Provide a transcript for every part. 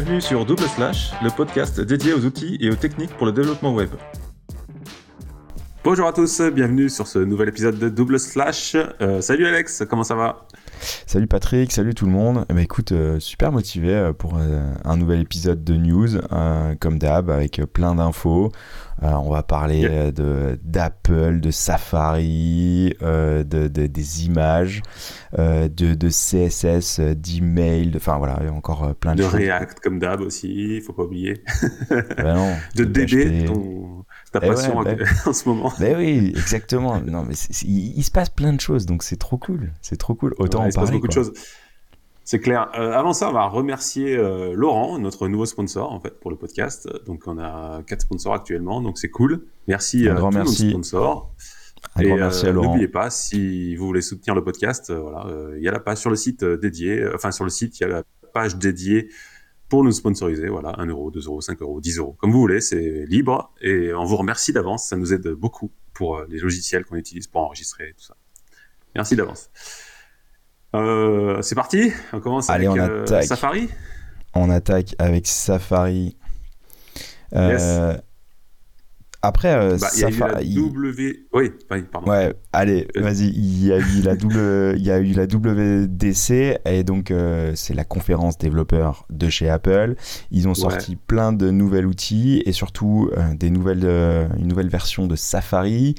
Bienvenue sur Double Slash, le podcast dédié aux outils et aux techniques pour le développement web. Bonjour à tous, bienvenue sur ce nouvel épisode de Double Slash. Euh, salut Alex, comment ça va? Salut Patrick, salut tout le monde. Eh ben, écoute, euh, super motivé euh, pour un nouvel épisode de news, comme d'hab, avec plein d'infos. on va parler de d'Apple, de Safari, de, des images, de, de, CSS, d'email, enfin voilà, encore plein de, de choses. React comme d'hab aussi, il faut pas oublier. Ben non, de DB, ta eh passion ben en ce moment. Ben oui, exactement. Non, mais il, se passe plein de choses, donc c'est trop cool. C'est trop cool. Autant ouais, en il parler. Se passe beaucoup quoi. de choses. C'est clair. Euh, avant ça, on va remercier euh, Laurent, notre nouveau sponsor en fait pour le podcast. Donc on a quatre sponsors actuellement, donc c'est cool. Merci Un à grand tous merci. nos sponsors. Un Et grand merci euh, à Laurent. N'oubliez pas, si vous voulez soutenir le podcast, euh, voilà, euh, il y a la page sur le site euh, dédié, euh, enfin sur le site, il y a la page dédiée pour nous sponsoriser. Voilà, 1 euro, 2 euros, 5 euros, 10 euros, comme vous voulez, c'est libre. Et on vous remercie d'avance, ça nous aide beaucoup pour euh, les logiciels qu'on utilise pour enregistrer tout ça. Merci d'avance. Euh, c'est parti, on commence Allez, avec on euh. Safari. On attaque avec Safari. Euh, Après, euh, Bah, il y a eu la Safari. W. Oui, oui, pardon. Ouais, allez, vas-y. Il y a eu la double, il y a eu la WDC et donc euh, c'est la conférence développeur de chez Apple. Ils ont sorti plein de nouveaux outils et surtout euh, des nouvelles, euh, une nouvelle version de Safari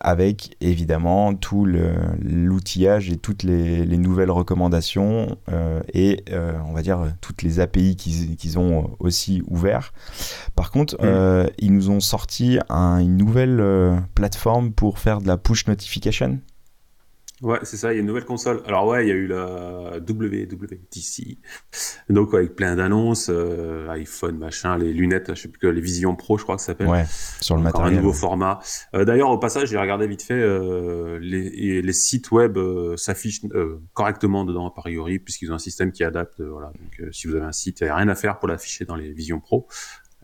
avec évidemment tout l'outillage et toutes les, les nouvelles recommandations euh, et euh, on va dire toutes les API qu'ils ont aussi ouvert. Par contre, Mm. euh, ils nous ont sorti un- une nouvelle euh, plateforme pour faire de la push notification. Ouais, c'est ça, il y a une nouvelle console. Alors ouais, il y a eu la WWDC, donc avec plein d'annonces, euh, iPhone, machin, les lunettes, je sais plus que les Vision Pro, je crois que ça s'appelle. Ouais, sur le Encore un matériel. nouveau format. Euh, D'ailleurs, au passage, j'ai regardé vite fait, euh, les, les sites web euh, s'affichent euh, correctement dedans, a priori, puisqu'ils ont un système qui adapte. voilà. Donc, euh, si vous avez un site, il n'y a rien à faire pour l'afficher dans les Vision Pro.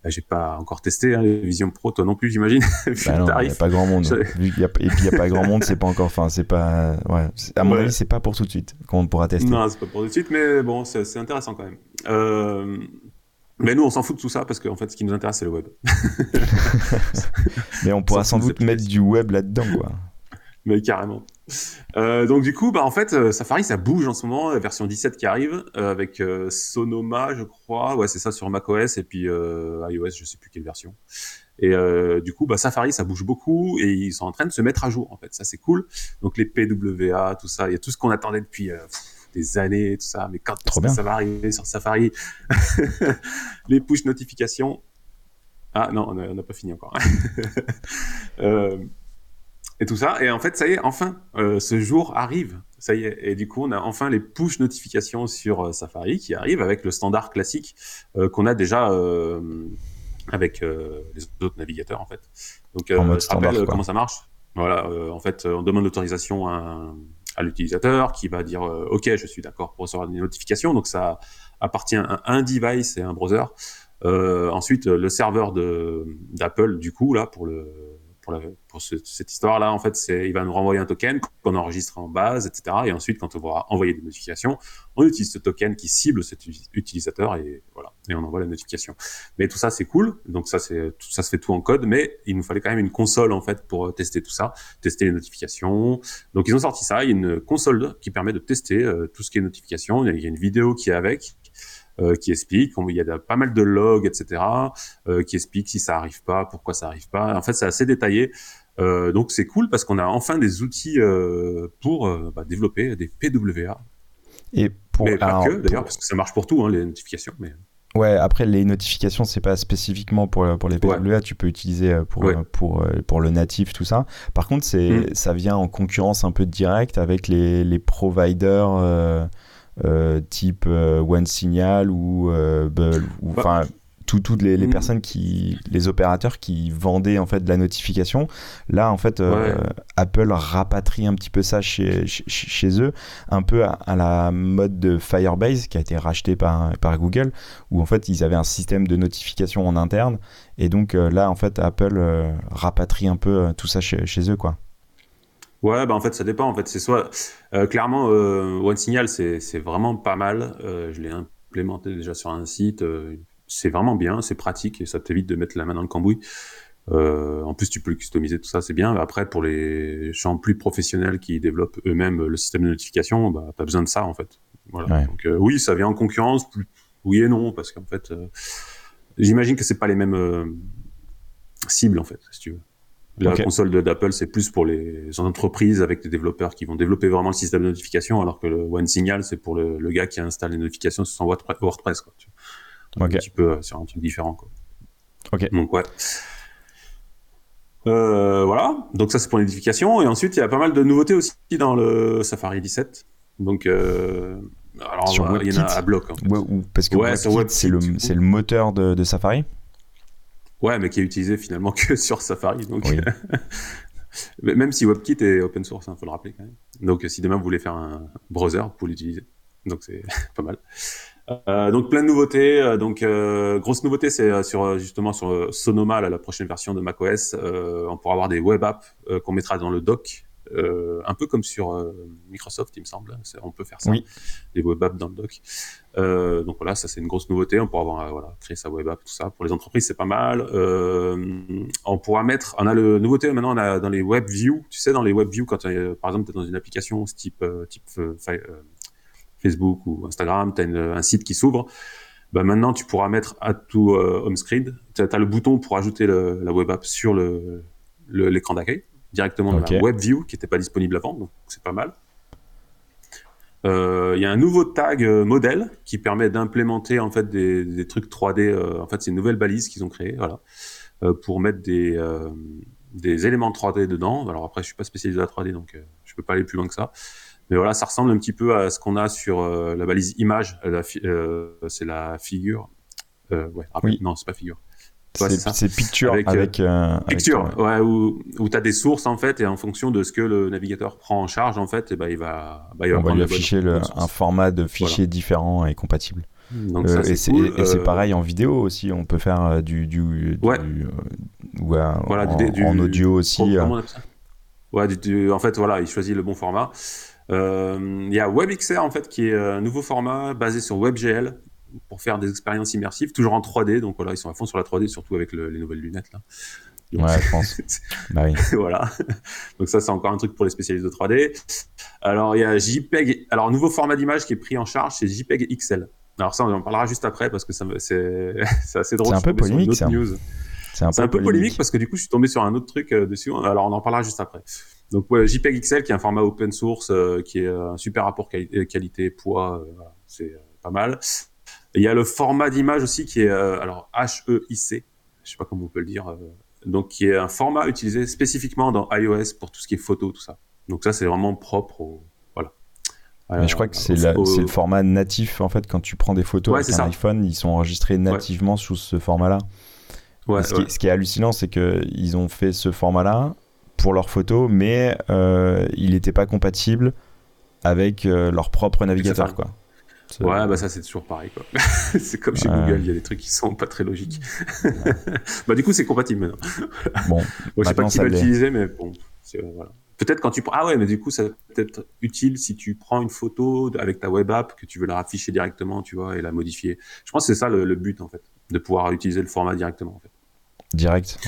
Euh, j'ai pas encore testé hein, les Vision Pro, toi non plus, j'imagine. vu Bah non, il n'y a pas grand monde. Y a- et puis il n'y a pas grand monde, c'est pas encore. Enfin, c'est pas. Ouais. À mon Ouais. avis, c'est pas pour tout de suite qu'on pourra tester. Non, c'est pas pour tout de suite, mais bon, c'est intéressant quand même. Euh, mais nous, on s'en fout de tout ça parce qu'en fait, ce qui nous intéresse, c'est le web. Mais on pourra Sans sans doute mettre du web là-dedans, quoi. Mais carrément. Euh, donc du coup, bah en fait, euh, Safari, ça bouge en ce moment, la version 17 qui arrive euh, avec Sonoma, je crois. Ouais, c'est ça sur macOS et puis iOS, je sais plus quelle version. Et du coup, bah Safari, ça bouge beaucoup et ils sont en train de se mettre à jour. En fait, ça c'est cool. Donc les PWA, tout ça, il y a tout ce qu'on attendait depuis pff, des années, tout ça. Mais quand que ça va arriver sur Safari? Les push notifications. Ah non, on n'a on n'a pas fini encore. euh, et tout ça. Et en fait, ça y est, enfin, euh, ce jour arrive. Ça y est. Et du coup, on a enfin les push notifications sur euh, Safari qui arrivent avec le standard classique euh, qu'on a déjà avec les autres navigateurs, en fait. Donc, En mode je rappelle, standard, euh, quoi. comment ça marche? Voilà. en fait, on demande l'autorisation à, à l'utilisateur qui va dire OK, je suis d'accord pour recevoir des notifications. Donc, ça appartient à un device et un browser. Ensuite, le serveur d'Apple, du coup, là, pour le pour, la, pour ce- cette histoire-là, en fait, il va nous renvoyer un token qu'on enregistre en base, etc. Et ensuite, quand on va envoyer des notifications, on utilise ce token qui cible cet utilisateur et voilà, et on envoie la notification. Mais tout ça, c'est cool. Donc ça, c'est ça se fait tout en code, mais il nous fallait quand même une console en fait pour euh, tester tout ça, tester les notifications. Donc ils ont sorti ça. Il y a une console qui permet de tester euh, tout ce qui est notification. Il y a une vidéo qui est avec. Euh, qui explique, il y a de- pas mal de logs, etc., euh, qui explique si ça arrive pas, pourquoi ça arrive pas. En fait, c'est assez détaillé. Euh, donc c'est cool parce qu'on a enfin des outils pour bah, développer des PWA. Et pour. mais pas alors, que d'ailleurs, pour- parce que ça marche pour tout, hein, les notifications. Mais... Ouais, après les notifications, c'est pas spécifiquement pour, pour les PWA, tu peux utiliser pour, Ouais. pour, pour le natif, tout ça. Par contre, c'est Mm. ça vient en concurrence un peu directe avec les, les providers type euh, OneSignal ou euh, Bah. enfin tout- toutes les, les Mm. personnes qui, les opérateurs qui vendaient en fait de la notification. Là, en fait, euh, Ouais. Apple rapatrie un petit peu ça chez, chez, chez eux, un peu à, à la mode de Firebase qui a été racheté par, par Google, où en fait ils avaient un système de notification en interne, et donc euh, là, en fait, Apple euh, rapatrie un peu euh, tout ça chez, chez eux, quoi. Ouais, bah en fait, ça dépend. En fait, c'est soit euh, clairement euh, OneSignal, c'est c'est vraiment pas mal. Euh, je l'ai implémenté déjà sur un site, c'est vraiment bien, c'est pratique et ça t'évite de mettre la main dans le cambouis. en plus, tu peux customiser tout ça, c'est bien. Après, pour les champs plus professionnels qui développent eux-mêmes le système de notification, bah, pas besoin de ça en fait. Voilà. Donc oui, ça vient en concurrence, oui et non, parce qu'en fait, j'imagine que c'est pas les mêmes cibles en fait, si tu veux. La console d'Apple, c'est plus pour les entreprises avec des développeurs qui vont développer vraiment le système de notification, alors que le One Signal, c'est pour le, gars qui installe les notifications sur son WordPress. Quoi, tu Un petit peu euh, sur un truc différent. Quoi. Donc, ouais. Euh, voilà, donc ça c'est pour les notifications. Et ensuite, il y a pas mal de nouveautés aussi dans le Safari 17. Donc, euh, alors, il y en a à bloc. En fait. parce que ouais, c'est le, le, moteur de, de Safari Ouais, mais qui est utilisé finalement que sur Safari. Donc, même si WebKit est open source, il hein, faut le rappeler quand même. Donc, si demain vous voulez faire un browser, vous pouvez l'utiliser. Donc, c'est pas mal. Euh, donc plein de nouveautés. Euh, donc euh, grosse nouveauté, c'est sur justement sur Sonoma, la prochaine version de macOS. on pourra avoir des web apps qu'on mettra dans le dock euh, un peu comme sur euh, Microsoft, il me semble. On peut faire ça, oui. des web apps dans le doc. Euh, donc voilà, ça c'est une grosse nouveauté. On pourra avoir voilà, créer sa web app, tout ça. Pour les entreprises, c'est pas mal. on pourra mettre, on a le nouveauté maintenant, on a dans les web views. Tu sais, dans les web views, quand par exemple tu es dans une application type type Facebook ou Instagram, tu as un site qui s'ouvre. Bah maintenant, tu pourras mettre à tout home screen. Tu as, le bouton pour ajouter la web app sur le l'écran d'accueil directement dans la WebView qui n'était pas disponible avant, donc c'est pas mal. Euh, il y a un nouveau tag euh, modèle qui permet d'implémenter en fait des, trucs 3D. Euh, en fait, c'est une nouvelle balise qu'ils ont créée, voilà, pour mettre des des éléments 3D dedans. Alors après, je suis pas spécialisé à la 3D, donc je peux pas aller plus loin que ça. Mais voilà, ça ressemble un petit peu à ce qu'on a sur la balise image. c'est la figure. ouais, ah, oui. non, c'est pas figure c'est Picture avec, euh, euh, Picture, ouais, où, où tu as des sources en fait et en fonction de ce que le navigateur prend en charge en fait, et ben il va, bah, il va, lui afficher le, un format de fichier différent et compatible. Donc euh, et c'est pareil en vidéo aussi, on peut faire du, du, ouais. ou voilà, en, du, en, audio aussi. Ouais, en fait voilà, il choisit le bon format. Il y a WebXR en fait qui est un nouveau format basé sur WebGL pour faire des expériences immersives, toujours en 3D. Donc voilà, ils sont à fond sur la 3D, surtout avec les nouvelles lunettes là. ouais, je pense. bah oui. voilà. Donc ça, c'est encore un truc pour les spécialistes de 3D. Alors il y a JPEG. Alors nouveau format d'image qui est pris en charge, c'est JPEG XL. Alors ça, on en parlera juste après parce que c'est assez drôle. C'est un peu polémique ça. C'est un, peu, un peu polémique parce que du coup, je suis tombé sur un autre truc euh, dessus. Alors on en parlera juste après. Donc ouais, JPEG XL qui est un format open source euh, qui est un super rapport qualité poids. Euh, c'est pas mal. Il y a le format d'image aussi qui est euh, alors HEIC, je sais pas comment on peut le dire, euh, donc qui est un format utilisé spécifiquement dans iOS pour tout ce qui est photo, tout ça. Donc ça c'est vraiment propre au voilà. Mais je crois que c'est le format natif en fait quand tu prends des photos avec un iPhone, ils sont enregistrés nativement sous ce format-là. Ouais, ce, qui, ce, qui, est hallucinant, c'est que ils ont fait ce format-là pour leurs photos, mais euh, il n'était pas compatible avec leur propre navigateur, quoi. Ouais, bah ça c'est toujours pareil quoi. c'est comme chez Google, il y a des trucs qui sont pas très logiques. bah du coup c'est compatible maintenant. Bon, je sais pas qui va l'utiliser, mais bon, voilà. Peut-être quand tu prends, ah ouais, mais du coup ça peut être utile si tu prends une photo avec ta web app que tu veux la afficher directement, tu vois, et la modifier. Je pense que c'est ça le, le, but en fait, de pouvoir utiliser le format directement en fait. Direct,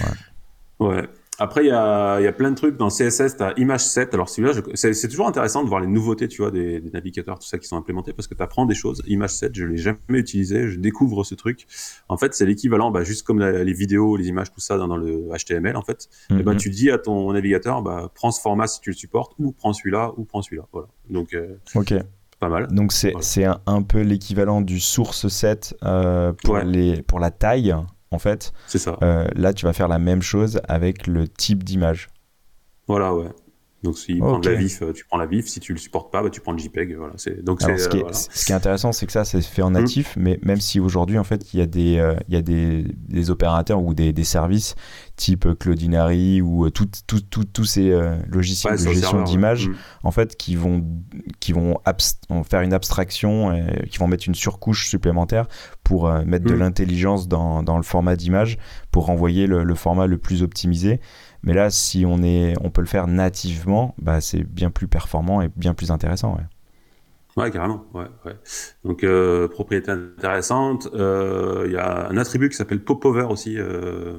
ouais. Ouais. Après, il y a, y a, plein de trucs dans CSS. Tu as Image 7. Alors celui-là, c'est toujours intéressant de voir les nouveautés, tu vois, des, des navigateurs, tout ça qui sont implémentés parce que tu apprends des choses. Image 7, je l'ai jamais utilisé. Je découvre ce truc. En fait, c'est l'équivalent, bah, juste comme les vidéos, les images, tout ça dans, le HTML, en fait. Et ben, tu dis à ton navigateur, bah, prends ce format si tu le supportes, ou prends celui-là, ou prends celui-là. Voilà. Donc, euh, ok. Pas mal. Donc c'est un, un, peu l'équivalent du source 7 euh, pour, les, pour la taille en fait. C'est ça. Euh, là, tu vas faire la même chose avec le type d'image. Voilà, ouais. Donc, si la VIF, euh, tu prends la VIF. Si tu le supportes pas, bah, tu prends le JPEG. Voilà. Donc, ce, qui est, ce, qui est, intéressant, c'est que ça, c'est fait en hmm. natif, mais même si aujourd'hui, en fait, il y a des, euh, il y a des, des, opérateurs ou des, des, services type Cloudinary ou tous ces logiciels de gestion d'images, hmm. en fait, qui vont, qui vont faire une abstraction, et qui vont mettre une surcouche supplémentaire pour mettre de hmm. l'intelligence dans, dans, le format d'image pour renvoyer le, le format le plus optimisé. Mais là, si on, est, on peut le faire nativement, bah, c'est bien plus performant et bien plus intéressant. Ouais, carrément. Ouais, ouais. Donc, euh, propriété intéressante. Euh, Il y a un attribut qui s'appelle Popover aussi. Euh,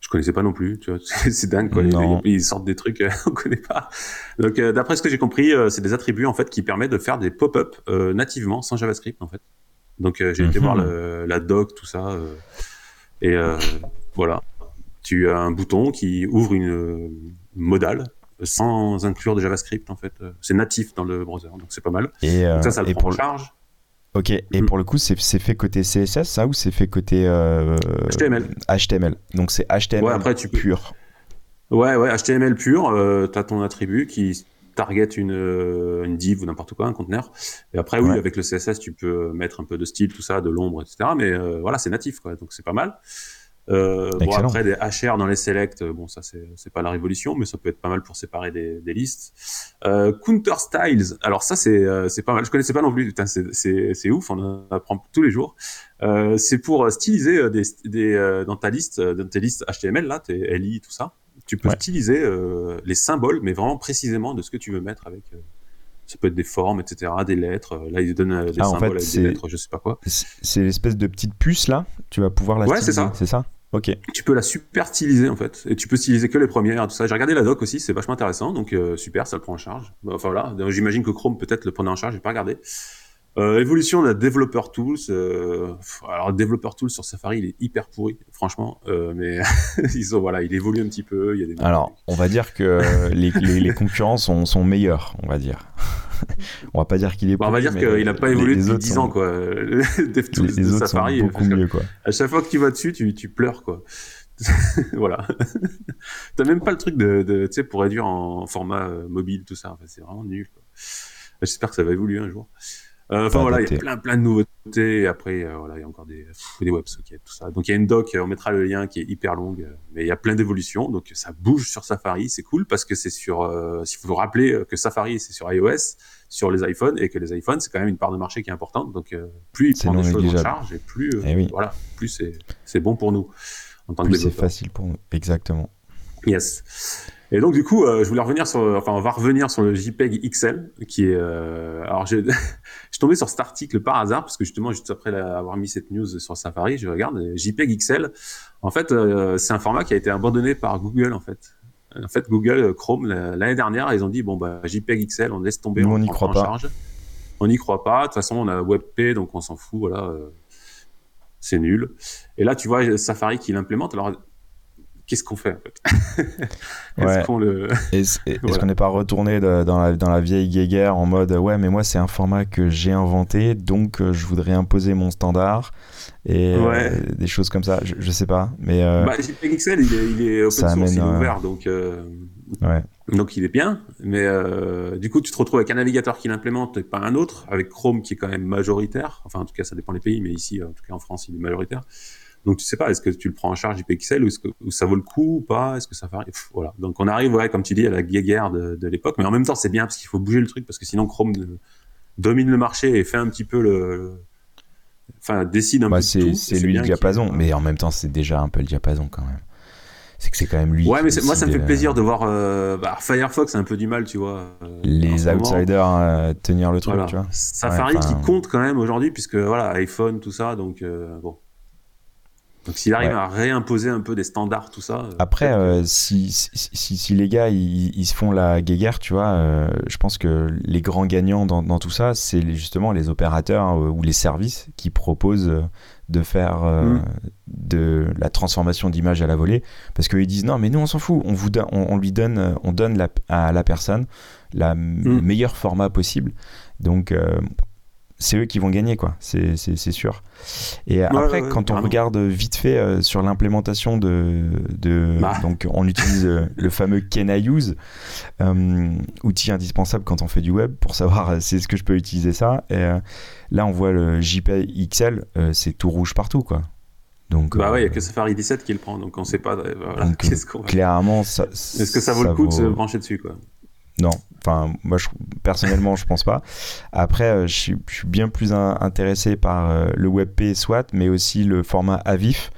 je connaissais pas non plus. Tu vois, c'est dingue quoi. Ils, ils sortent des trucs euh, on connaît pas. Donc, euh, d'après ce que j'ai compris, c'est des attributs en fait qui permettent de faire des pop-up nativement sans JavaScript en fait. Donc, j'ai été Mhm. voir le, la doc, tout ça, et voilà. Tu as un bouton qui ouvre une modale sans inclure de JavaScript en fait. C'est natif dans le browser, donc c'est pas mal. Et, euh, Donc ça, ça le et prend pour en le... charge. Ok, et Mhm. pour le coup, c'est fait côté CSS, ça, ou c'est fait côté euh, HTML. HTML. Donc c'est HTML Ouais, après, tu peux- pur. Ouais, ouais, HTML pur, euh, t'as ton attribut qui target une, une div ou n'importe quoi, un conteneur. Et après, oui, avec le CSS, tu peux mettre un peu de style, tout ça, de l'ombre, etc. Mais voilà, c'est natif, quoi. Donc c'est pas mal. Euh, bon, après, des HR dans les selects, euh, bon, ça, c'est c'est pas la révolution, mais ça peut être pas mal pour séparer des, des listes. Euh, Counter Styles, alors ça, c'est euh, c'est pas mal. Je connaissais pas non plus. Putain, c'est- ouf, on en apprend tous les jours. Euh, c'est pour styliser euh, des, des, euh, dans ta liste, dans tes listes HTML, là, tes LI, tout ça. Tu peux Ouais. styliser euh, les symboles, mais vraiment précisément de ce que tu veux mettre avec. Ça peut être des formes, etc., des lettres. Euh, Là, ils donnent euh, des Ah, en symboles fait, avec c'est- des lettres, je sais pas quoi. C'est l'espèce de petite puce là, tu vas pouvoir la Ouais, c'est ça. C'est ça? Ok. tu peux la super styliser en fait et tu peux styliser que les premières tout ça j'ai regardé la doc aussi c'est vachement intéressant donc euh, super ça le prend en charge Bah, enfin voilà j'imagine que Chrome peut-être le prenait en charge j'ai pas regardé euh, évolution de la Developer Tools euh, alors Developer Tools sur Safari il est hyper pourri franchement euh, mais ils ont voilà il évolue un petit peu il y a des Alors, on va dire que les, les, les concurrents sont, sont meilleurs, on va dire. on va pas dire qu'il est Bon, on va pourri, dire qu'il a pas évolué les depuis autres 10 sont- ans quoi DevTools Les, les de autres Safari sont beaucoup mieux, quoi. à chaque fois que tu vas dessus, tu, tu pleures, quoi. voilà. T'as même pas le truc de, de tu sais, pour réduire en format euh, mobile, tout ça. Enfin, c'est vraiment nul, quoi. J'espère que ça va évoluer un jour. Euh, enfin voilà, il y a plein plein de nouveautés. Après, euh, voilà, il y a encore des, pff, des WebSockets, tout ça. Donc il y a une doc, on mettra le lien qui est hyper longue, euh, mais il y a plein d'évolutions. Donc ça bouge sur Safari, c'est cool parce que c'est sur. Euh, S'il faut vous rappeler que Safari c'est sur iOS, sur les iPhones, et que les iPhones c'est quand même une part de marché qui est importante. Donc euh, plus il C'est prend non des choses en charge, et plus euh, Eh oui. voilà, plus c'est c'est bon pour nous en tant Plus c'est facile pour nous. Exactement. Yes. Et donc du coup, euh, je voulais revenir sur, enfin, on va revenir sur le JPEG XL, qui est, euh, alors j'ai, je suis tombé sur cet article par hasard parce que justement juste après la- avoir mis cette news sur Safari, je regarde JPEG XL. En fait, euh, c'est un format qui a été abandonné par Google en fait. En fait, Google euh, Chrome la- l'année dernière, ils ont dit bon bah JPEG XL, on laisse tomber, Nous, on n'y croit en pas. charge. On n'y croit pas. De toute façon, on a WebP, donc on s'en fout. Voilà, euh, c'est nul. Et là, tu vois Safari qui l'implémente. Alors, qu'est-ce qu'on fait en fait? Est-ce Ouais. qu'on le Voilà. qu'on n'est pas retourné de- dans, la, dans la vieille guéguerre en mode ouais mais moi c'est un format que j'ai inventé donc euh, je voudrais imposer mon standard et euh, des choses comme ça je, je sais pas mais euh, Bah, XL, il est, il est open source, amène, il est ouvert, donc, euh, ouais donc il est bien. Mais du coup, tu te retrouves avec un navigateur qui l'implémente et pas un autre, avec Chrome qui est quand même majoritaire. Enfin, en tout cas, ça dépend des pays, mais ici, en tout cas en France, il est majoritaire. Donc tu sais pas, est-ce que tu le prends en charge JPEG XL ou, est-ce que, ou ça vaut le coup ou pas? Est-ce que ça varie Pff, Voilà. Donc on arrive, ouais, comme tu dis, à la guéguerre de, de l'époque, mais en même temps, c'est bien parce qu'il faut bouger le truc parce que sinon Chrome domine le marché et fait un petit peu le, enfin décide un Bah, peu c'est tout. c'est lui le diapason mais en même temps c'est déjà un peu le diapason quand même c'est que c'est quand même lui Ouais, mais moi, ça me fait plaisir de voir. Euh, bah, Firefox a un peu du mal, tu vois. euh, les outsiders euh, tenir le truc Voilà. tu vois Safari Ouais, qui compte quand même aujourd'hui, puisque voilà, iPhone, tout ça, donc bon. Donc s'il arrive Ouais. à réimposer un peu des standards, tout ça. euh, Après, euh, si, si, si, si les gars ils, ils se font la guéguerre, tu vois, euh, je pense que les grands gagnants dans, dans tout ça, c'est justement les opérateurs euh, ou les services qui proposent de faire Mm. de la transformation d'image à la volée, parce qu'ils disent non, mais nous on s'en fout, on vous donne, on, on lui donne, on donne la- à la personne la m- Mm. meilleur format possible, donc c'est eux qui vont gagner quoi, c'est sûr. Et après, ouais, quand on regarde vite fait euh, sur l'implémentation de, de Bah. donc on utilise euh, le fameux Can I Use, euh, outil indispensable quand on fait du web pour savoir c'est ce que je peux utiliser ça. Et là, on voit le JPEG XL, euh, c'est tout rouge partout quoi. Donc Bah ouais, il y a que Safari 17 qui le prend, donc on sait pas. Voilà, Donc, clairement, Est-ce que ça vaut le coup de se brancher dessus, quoi? Non, enfin moi je, personnellement je pense pas. Après euh, je, suis, je suis bien plus in- intéressé par euh, le WebP soit, mais aussi le format AVIF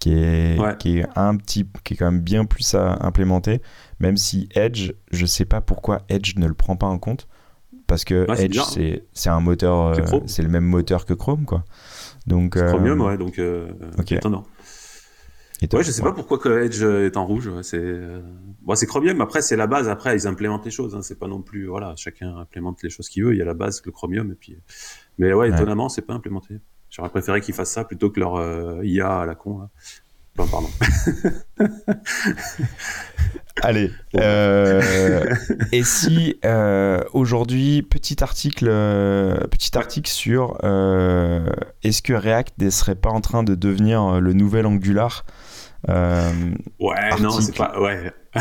qui est Ouais. qui est un petit qui est quand même bien plus à implémenter. Même si Edge, je sais pas pourquoi Edge ne le prend pas en compte parce que Edge c'est un moteur, c'est le même moteur que Chrome quoi. Donc Chromium ouais donc étonnant. Ouais, je sais pas pourquoi que Edge est en rouge. C'est bon, c'est Chromium. Après, c'est la base. Après, ils implémentent les choses. Hein. C'est pas non plus voilà, chacun implémente les choses qu'il veut. Il y a la base, le Chromium, et puis. Mais ouais, étonnamment, c'est pas implémenté. J'aurais préféré qu'ils fassent ça plutôt que leur euh, IA à la con. Là. pardon. Allez. Euh, et si euh, aujourd'hui, petit article, petit article sur est-ce que React ne serait pas en train de devenir le nouvel Angular? Euh, ouais, non, c'est pas. Ouais.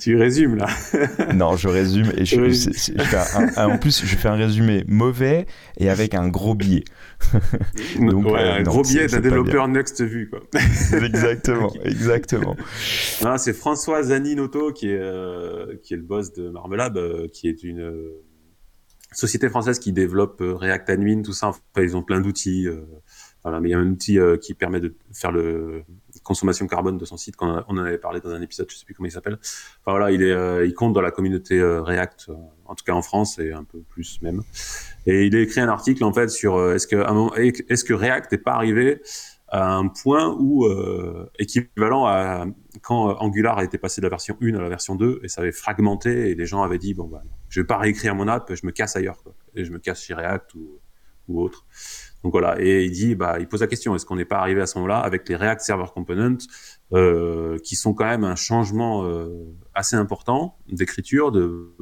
tu résumes là. non, je résume et je, fais un, en plus je fais un résumé mauvais et avec un gros biais. Donc, ouais, euh, un gros biais d'un développeur Next Vue quoi. exactement, exactement. c'est François Zaninoto qui est euh, qui est le boss de Marmelab, qui est une société française qui développe React Admin, tout ça. Enfin, ils ont plein d'outils. Voilà, mais il y a un outil euh, qui permet de faire le consommation carbone de son site. Quand on en avait parlé dans un épisode, je sais plus comment il s'appelle. Enfin voilà, il est, euh, il compte dans la communauté euh, React, en tout cas en France et un peu plus même. Et il a écrit un article en fait sur est-ce que est-ce que React n'est pas arrivé à un point où équivalent à quand Angular été passé de la version 1 à la version 2 et ça avait fragmenté et les gens avaient dit bon bah je vais pas réécrire mon app, je me casse ailleurs quoi. et je me casse chez React ou ou autre. Donc voilà, et il dit, bah, il pose la question, est-ce qu'on n'est pas arrivé à ce moment-là avec les React Server Components, euh, qui sont quand même un changement euh, assez important d'écriture, de,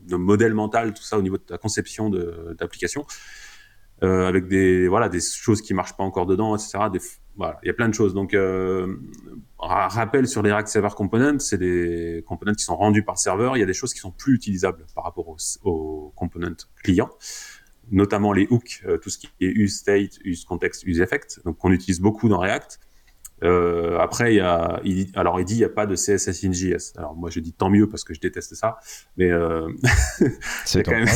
de, modèle mental, tout ça au niveau de la conception d'application, euh, avec des voilà des choses qui marchent pas encore dedans, etc. Des, voilà, il y a plein de choses. Donc, euh, rappel sur les React Server Components, c'est des components qui sont rendus par le serveur. Il y a des choses qui sont plus utilisables par rapport aux, aux components clients notamment les hooks, euh, tout ce qui est use state, use context, use effect, donc qu'on utilise beaucoup dans React. Euh, après, il y a, il, alors il dit il n'y a pas de CSS in JS. Alors moi je dis tant mieux parce que je déteste ça, mais euh, c'est même.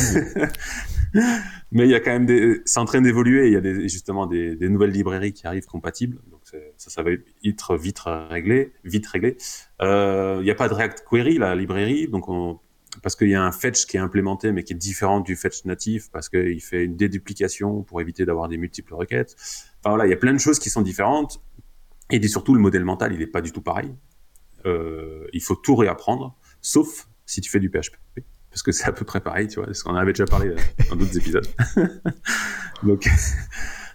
mais il y a quand même des, c'est en train d'évoluer. Il y a des, justement des, des, nouvelles librairies qui arrivent compatibles, donc ça, ça va être vite réglé, vite réglé. Euh, il n'y a pas de React Query la librairie, donc on, parce qu'il y a un fetch qui est implémenté mais qui est différent du fetch natif parce qu'il fait une déduplication pour éviter d'avoir des multiples requêtes. Enfin voilà, il y a plein de choses qui sont différentes et surtout le modèle mental il n'est pas du tout pareil. Euh, il faut tout réapprendre, sauf si tu fais du PHP parce que c'est à peu près pareil, tu vois, parce qu'on en avait déjà parlé euh, dans d'autres épisodes. donc,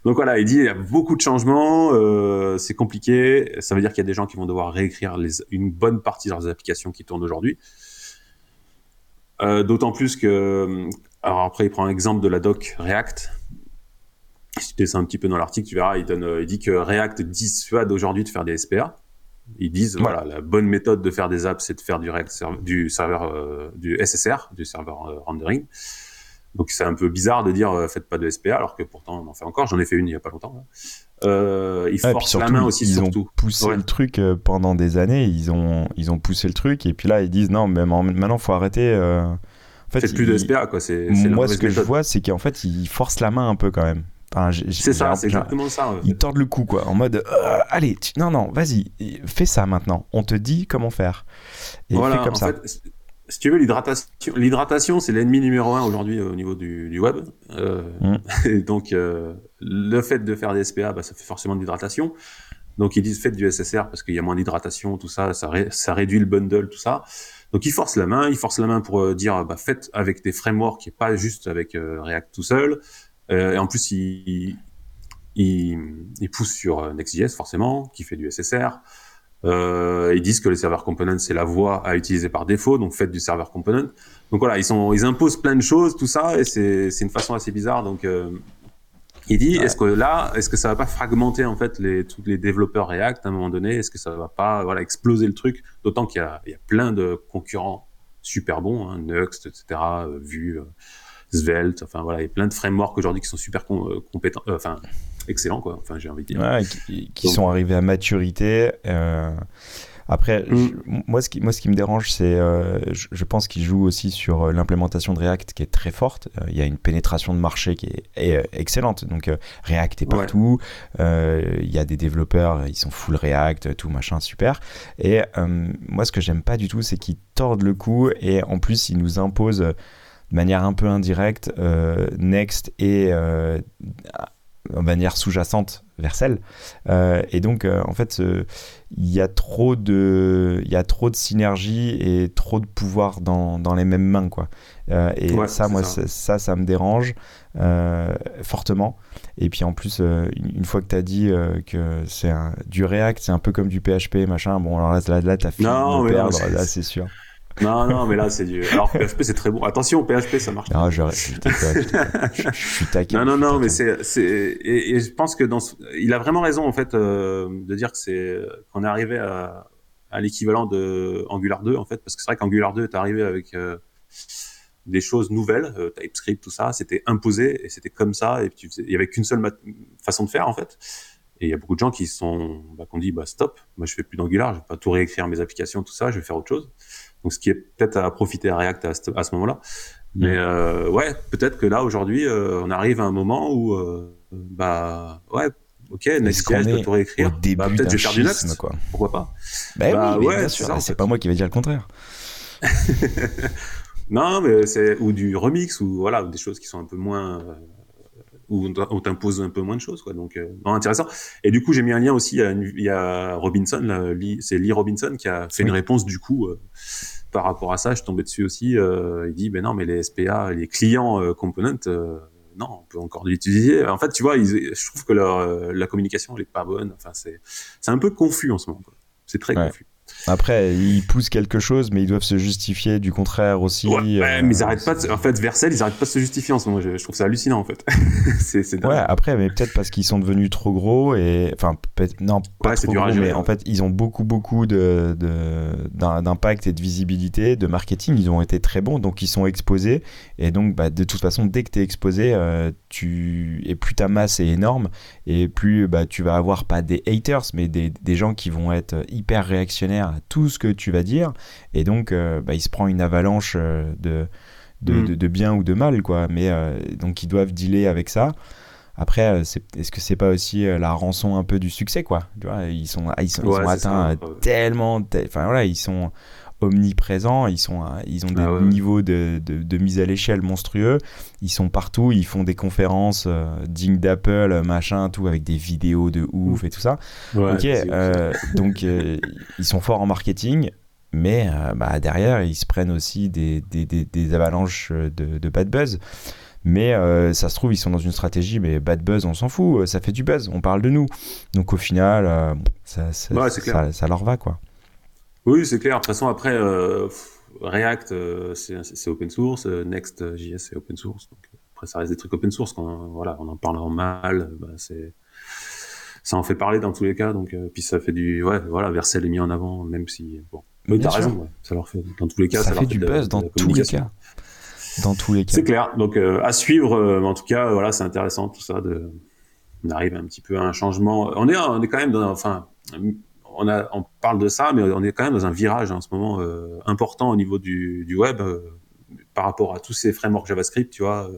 voilà, il dit il y a beaucoup de changements, euh, c'est compliqué, ça veut dire qu'il y a des gens qui vont devoir réécrire une bonne partie de leurs applications qui tournent aujourd'hui. Euh, d'autant plus que, alors après, il prend l'exemple de la doc React. Si tu descends un petit peu dans l'article, tu verras, il, donne, il dit que React dissuade aujourd'hui de faire des SPA. Ils disent, voilà, la bonne méthode de faire des apps, c'est de faire du, React, du serveur, euh, du SSR, du serveur euh, rendering. Donc c'est un peu bizarre de dire faites pas de SPA alors que pourtant on en fait encore. J'en ai fait une il y a pas longtemps. Euh, ils forcent la main aussi ils surtout. ont poussé le truc euh, pendant des années. Ils ont ils ont poussé le truc et puis là ils disent non mais maintenant faut arrêter. Euh... En fait, plus de SPA quoi. C'est moi ce que je vois c'est qu'en fait ils forcent la main un peu quand même. Enfin, c'est ça, c'est exactement ça. Ils tordent le cou, quoi, en mode euh, allez, non, non, vas-y, fais ça maintenant. On te dit comment faire. Et voilà, fais comme ça. Fait, si tu veux, l'hydratation, l'hydratation, c'est l'ennemi numéro un aujourd'hui euh, au niveau du, du web. Euh, mm. et donc, euh, le fait de faire des SPA, bah, ça fait forcément de l'hydratation. Donc, ils disent faites du SSR parce qu'il y a moins d'hydratation, tout ça, ça, ça, réduit le bundle, tout ça. Donc, ils forcent la main, ils forcent la main pour euh, dire, bah, faites avec des frameworks et pas juste avec euh, React tout seul. et en plus, ils, ils, ils poussent sur Next.js forcément, qui fait du SSR. Euh, ils disent que le serveur component c'est la voie à utiliser par défaut, donc faites du serveur component. Donc voilà, ils sont, ils imposent plein de choses, tout ça, et c'est, c'est une façon assez bizarre. Donc euh, il dit, est-ce que là, est-ce que ça va pas fragmenter en fait les tous les développeurs React à un moment donné? Est-ce que ça va pas voilà exploser le truc? D'autant qu'il y a, il y a plein de concurrents super bons, hein, Next, etc., euh, Vue, Svelte, enfin voilà, il y a plein de frameworks aujourd'hui qui sont super compétents, enfin excellent, quoi. Enfin, j'ai envie de dire. qui, sont arrivés à maturité. Euh, après, mm. moi, ce qui, moi, ce qui me dérange, c'est, euh, je, pense qu'ils jouent aussi sur euh, l'implémentation de React qui est très forte. Il y a une pénétration de marché qui est, excellente. Donc, React est partout. Il y a des développeurs, ils sont full React, tout machin, super. Et moi, ce que j'aime pas du tout, c'est qu'ils tordent le cou et en plus, ils nous imposent de manière un peu indirecte Next et manière sous-jacente Vercel. Euh, et donc, euh, en fait, il y a trop de, il y a trop de synergie et trop de pouvoir dans, dans les mêmes mains, quoi. Euh, et ça, moi, ça. ça. me dérange fortement. Et puis en plus, une fois que tu as dit que c'est du React, c'est un peu comme du PHP, machin. Bon, alors là, là, là t'as fini de perdre, là, c'est sûr. Non, non, mais là, c'est du. Alors, PHP, c'est très bon. Attention, PHP, ça marche. Non, je, je, je, suis taquin. Non, non, non, mais c'est, c'est, et, et, je pense que dans, il a vraiment raison, en fait, euh, de dire que c'est, qu'on est arrivé à, à l'équivalent de Angular 2, en fait, parce que c'est vrai qu'Angular 2 est arrivé avec euh, des choses nouvelles, euh, TypeScript, tout ça, c'était imposé et c'était comme ça, et tu il y avait qu'une seule façon de faire, en fait. Et il y a beaucoup de gens qui sont, bah, qu'on dit, bah, stop, moi, je fais plus d'Angular, je vais pas tout réécrire mes applications, tout ça, je vais faire autre chose. Donc, ce qui est peut-être à profiter à React à ce, à ce moment-là. Mais euh, ouais, peut-être que là aujourd'hui, euh, on arrive à un moment où, euh, bah ouais, ok, Next.js, je peux tout réécrire. Bah, peut-être je vais faire du Next, quoi. Pourquoi pas bah, bah oui, ouais, bien sûr. C'est pas moi qui vais dire le contraire. non, mais c'est ou du remix ou voilà, des choses qui sont un peu moins où on t'impose un peu moins de choses, quoi. Donc, euh, non, intéressant. Et du coup, j'ai mis un lien aussi. Il y a, Robinson, c'est Lee Robinson qui a fait une réponse du coup euh, par rapport à ça. Je suis tombé dessus aussi. Euh, il dit, ben non, mais les SPA, les clients euh, components, non, on peut encore l'utiliser. En fait, tu vois, je trouve que leur, la communication, elle est pas bonne. Enfin, c'est, c'est un peu confus en ce moment. C'est très confus. Après, ils poussent quelque chose, mais ils doivent se justifier du contraire aussi. Ouais, euh, mais ils arrêtent pas. De... En fait, Vercel, ils arrêtent pas de se justifier en ce moment. Je, trouve ça hallucinant en fait. c'est ouais, après, mais peut-être parce qu'ils sont devenus trop gros et enfin, non, pas trop gros, mais en fait, ils ont beaucoup, beaucoup de d'impact et de visibilité, de marketing. Ils ont été très bons, donc ils sont exposés. Et donc, bah, de toute façon, dès que tu es exposé, euh, tu et plus ta masse est énorme et plus bah, tu vas avoir pas des haters, mais des, des gens qui vont être hyper réactionnaires tout ce que tu vas dire, et donc euh, bah, il se prend une avalanche euh, de, mm. de, de, bien ou de mal, quoi. Mais euh, donc ils doivent dealer avec ça. Après, est-ce que c'est pas aussi la rançon un peu du succès, quoi? Tu vois, ils sont, ils sont, ils sont atteints tellement, enfin voilà, ils sont omniprésents, ils, sont, ils ont des ah niveaux de, de, mise à l'échelle monstrueux, ils sont partout, ils font des conférences dignes d'Apple, machin, tout, avec des vidéos de ouf et tout ça. ok, donc ils sont forts en marketing, mais euh, bah, derrière, ils se prennent aussi des, des, des, avalanches de, de, bad buzz. Mais euh, ça se trouve, ils sont dans une stratégie, mais bad buzz, on s'en fout, ça fait du buzz, on parle de nous. Donc au final, euh, ça, ça, ça, leur va, quoi. Oui, c'est clair. De toute façon, après, React, c'est open source, Next.js, c'est open source. Donc, après, ça reste des trucs open source. Quand, voilà, on en parle en mal, bah, c'est ça en fait parler dans tous les cas. Donc, puis ça fait du, ouais, voilà, Vercel est mis en avant, même si, bon, mais t'as raison, ça leur fait, dans tous les cas, ça, ça fait du buzz dans tous les cas. Dans tous les cas. C'est clair. Donc, euh, à suivre, euh, en tout cas, voilà, c'est intéressant tout ça de, on arrive un petit peu à un changement. On est, on est quand même dans, enfin, on parle de ça, mais on est quand même dans un virage en ce moment euh, important au niveau du, web par rapport à tous ces frameworks JavaScript, tu vois,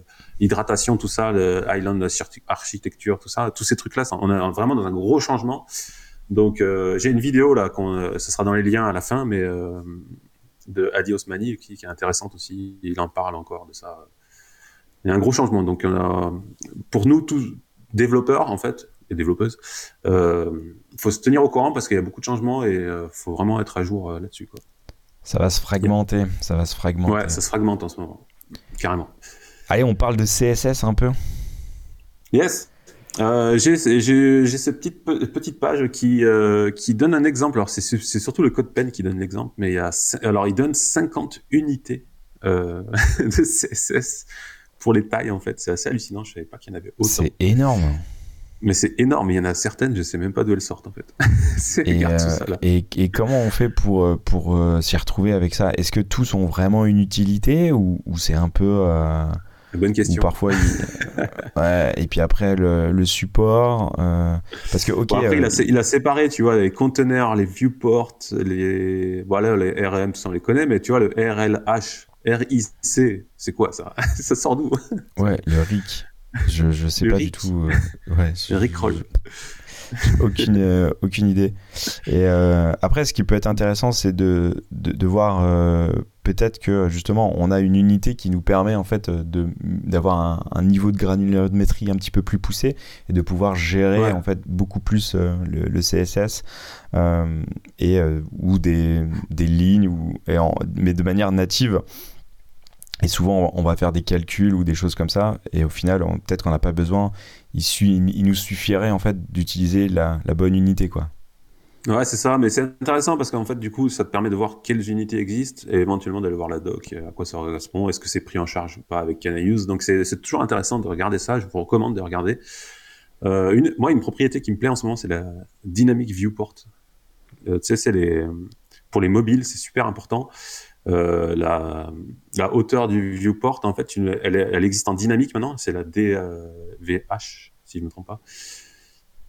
l'hydratation, tout ça, le Island Architecture, tout ça, tous ces trucs-là, on est vraiment dans un gros changement. Donc euh, j'ai une vidéo là, euh, ce sera dans les liens à la fin, mais euh, de Adi Osmani qui, est intéressante aussi. Il en parle encore de ça. Il y a un gros changement. Donc pour nous tous développeurs en fait et développeuses, euh, faut se tenir au courant parce qu'il y a beaucoup de changements et euh, faut vraiment être à jour là-dessus quoi. Ça va se fragmenter, ça va se fragmenter. Ouais, ça se fragmente en ce moment, carrément. Allez, on parle de CSS un peu. Yes. Euh, j'ai cette petite, petite page qui, euh, qui donne un exemple. Alors, c'est surtout le code pen qui donne l'exemple, mais il y a, alors, il donne 50 unités euh, de CSS pour les tailles, en fait. C'est assez hallucinant. Je savais pas qu'il y en avait autant. C'est énorme. Mais c'est énorme. Il y en a certaines, je sais même pas d'où elles sortent, en fait. et, euh, ça. Et, et, comment on fait pour, euh, pour euh, s'y retrouver avec ça? Est-ce que tous ont vraiment une utilité ou, ou c'est un peu bonne question. Parfois, ouais, et puis après le, le support, euh, parce que ok. après, il, a, euh, il, a, séparé, tu vois, les conteneurs, les viewports, les, voilà, les RM, on les connaît, mais tu vois le RLH, RIC, c'est quoi ça? Ça sort d'où? Ouais, le RIC. Je je sais pas du tout. Euh, ouais. Le Rickroll. aucune, euh, aucune idée. Et euh, après, ce qui peut être intéressant, c'est de, de, de, voir euh, peut-être que justement, on a une unité qui nous permet en fait d'avoir un, un, niveau de granulométrie un petit peu plus poussé et de pouvoir gérer ouais. en fait beaucoup plus le, le, CSS et ou des, des lignes ou et en, mais de manière native. Et souvent, on va faire des calculs ou des choses comme ça, et au final, peut-être qu'on n'a pas besoin. Il, nous suffirait en fait d'utiliser la, bonne unité, quoi. Ouais, c'est ça, mais c'est intéressant parce qu'en fait, du coup, ça te permet de voir quelles unités existent et éventuellement d'aller voir la doc, à quoi ça correspond, est-ce que c'est pris en charge ou pas avec Canause. Donc, c'est toujours intéressant de regarder ça. Je vous recommande de regarder. Euh, moi, une propriété qui me plaît en ce moment, c'est la Dynamic Viewport. Euh, tu sais, c'est pour les mobiles, c'est super important. Euh, la, la, hauteur du viewport, en fait, une, elle, elle, existe en dynamique maintenant. C'est la DVH, si je ne me trompe pas.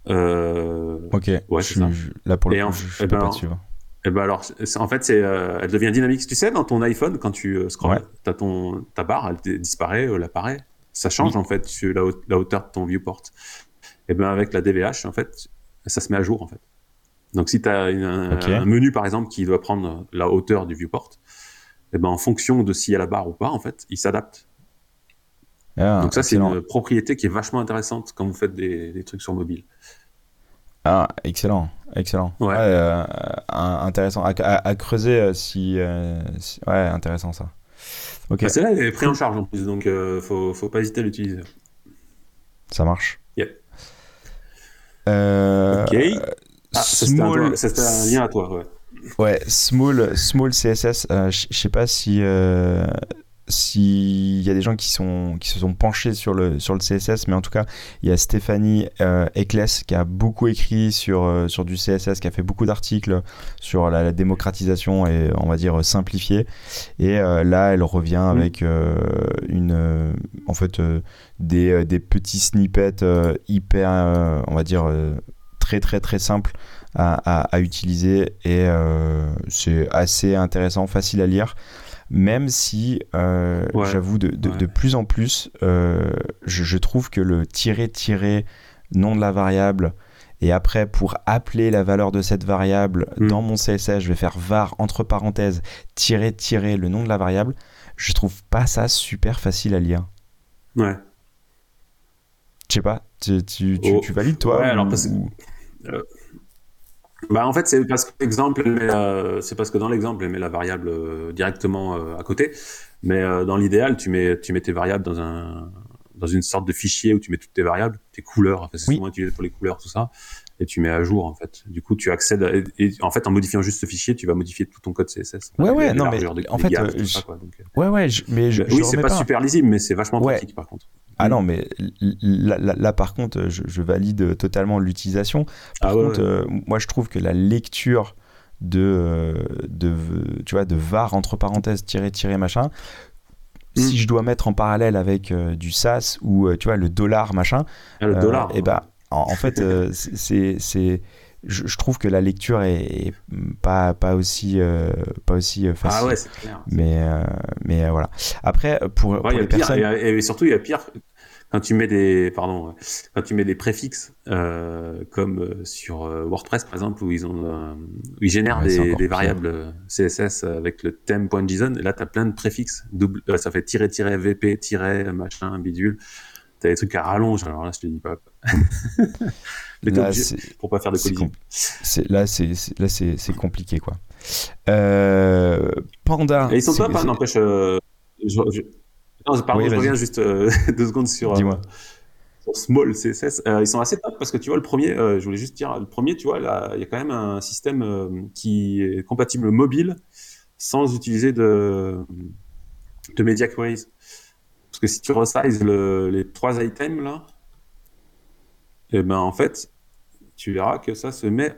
Euh, ok. Ouais, c'est ça. là pour le coup, je, je ben, pas dessus. Eh ben alors, en fait, c'est, euh, elle devient dynamique. Tu sais, dans ton iPhone, quand tu ouais. ton ta barre, elle disparaît, elle apparaît. Ça change oui. en fait sur la, la, hauteur de ton viewport. Et eh ben avec la DVH, en fait, ça se met à jour en fait. Donc si tu as un, okay. un, menu par exemple qui doit prendre la hauteur du viewport, et ben en fonction de s'il y a la barre ou pas, en fait, il s'adapte. Ah, Donc ça, c'est une propriété qui est vachement intéressante quand vous faites des, des trucs sur mobile. Ah, excellent, excellent. Ouais. ouais euh, intéressant. À, à, à creuser euh, si, euh, si, Ouais, intéressant ça. Ok. Bah, c'est là, elle est pris en charge en plus, donc euh, faut, faut pas hésiter à l'utiliser. Ça marche. Yep. Euh, ok. Ah, small... C'était un, un, lien à toi, ouais. Ouais, small, small CSS. Euh, je sais pas si euh, s'il y a des gens qui sont qui se sont penchés sur le sur le CSS, mais en tout cas, il y a Stéphanie euh, Eccles qui a beaucoup écrit sur euh, sur du CSS, qui a fait beaucoup d'articles sur la, la, démocratisation et on va dire simplifié. Et euh, là, elle revient mmh. avec euh, une en fait des des petits snippets hyper, on va dire très très très simples à, à, à utiliser et euh, c'est assez intéressant, facile à lire. Même si euh, ouais. j'avoue de, de, ouais. de, plus en plus, euh, je, je, trouve que le tirer-tirer nom de la variable et après pour appeler la valeur de cette variable mm. dans mon CSS, je vais faire var entre parenthèses tirer-tirer le nom de la variable. Je trouve pas ça super facile à lire. Ouais. Je sais pas, tu, tu, tu, oh. tu, valides toi Ouais, ou... alors parce que. Euh, bah en fait c'est parce que l'exemple euh, c'est parce que dans l'exemple elle met la variable euh, directement euh, à côté, mais euh, dans l'idéal tu mets tu mets tes variables dans un dans une sorte de fichier où tu mets toutes tes variables, tes couleurs, enfin, c'est oui. souvent utilisé pour les couleurs tout ça, et tu mets à jour en fait. Du coup tu accèdes à, et, et, en fait en modifiant juste ce fichier tu vas modifier tout ton code CSS. Ouais ouais non mais de, en fait ça, quoi, donc, ouais ouais je, mais je, oui c'est pas, pas, super lisible mais c'est vachement ouais. pratique par contre. Ah non, mais là, là, là par contre, je, je, valide totalement l'utilisation. Par ah contre, ouais. Euh, moi, je trouve que la lecture de, euh, de, tu vois, de var entre parenthèses, tirer, tirer, machin, mm. si je dois mettre en parallèle avec euh, du SAS ou, tu vois, le dollar, machin, ah, le dollar, et eh ben, en, en fait, c'est je, je, trouve que la lecture est, est pas pas aussi euh, pas aussi facile. Ah ouais, c'est clair. Mais euh, mais voilà. Après pour, ouais, pour les pire, personnes... et, surtout il y a pire quand tu mets des pardon quand tu mets des préfixes euh, comme sur WordPress par exemple où ils ont où ils génèrent ouais, des, des variables CSS avec le theme.json et là tu as plein de préfixes double ça fait tirer tirer vp tirer machin bidule t'as des trucs à rallonge alors là je te dis pas Mais là, pour pas faire de collision. Là, c'est là c'est compliqué quoi. Euh, Panda. Et ils sont pas, pas n'empêche. Euh, je, je... Non, pardon, oui, je reviens juste euh, deux secondes sur. Dis-moi. sur Small CSS, euh, ils sont assez top parce que tu vois le premier, euh, je voulais juste dire, le premier, tu vois, là, il y a quand même un système euh, qui est compatible mobile sans utiliser de de media queries. Parce que si tu resize le, les trois items là, et eh ben en fait, tu verras que ça se met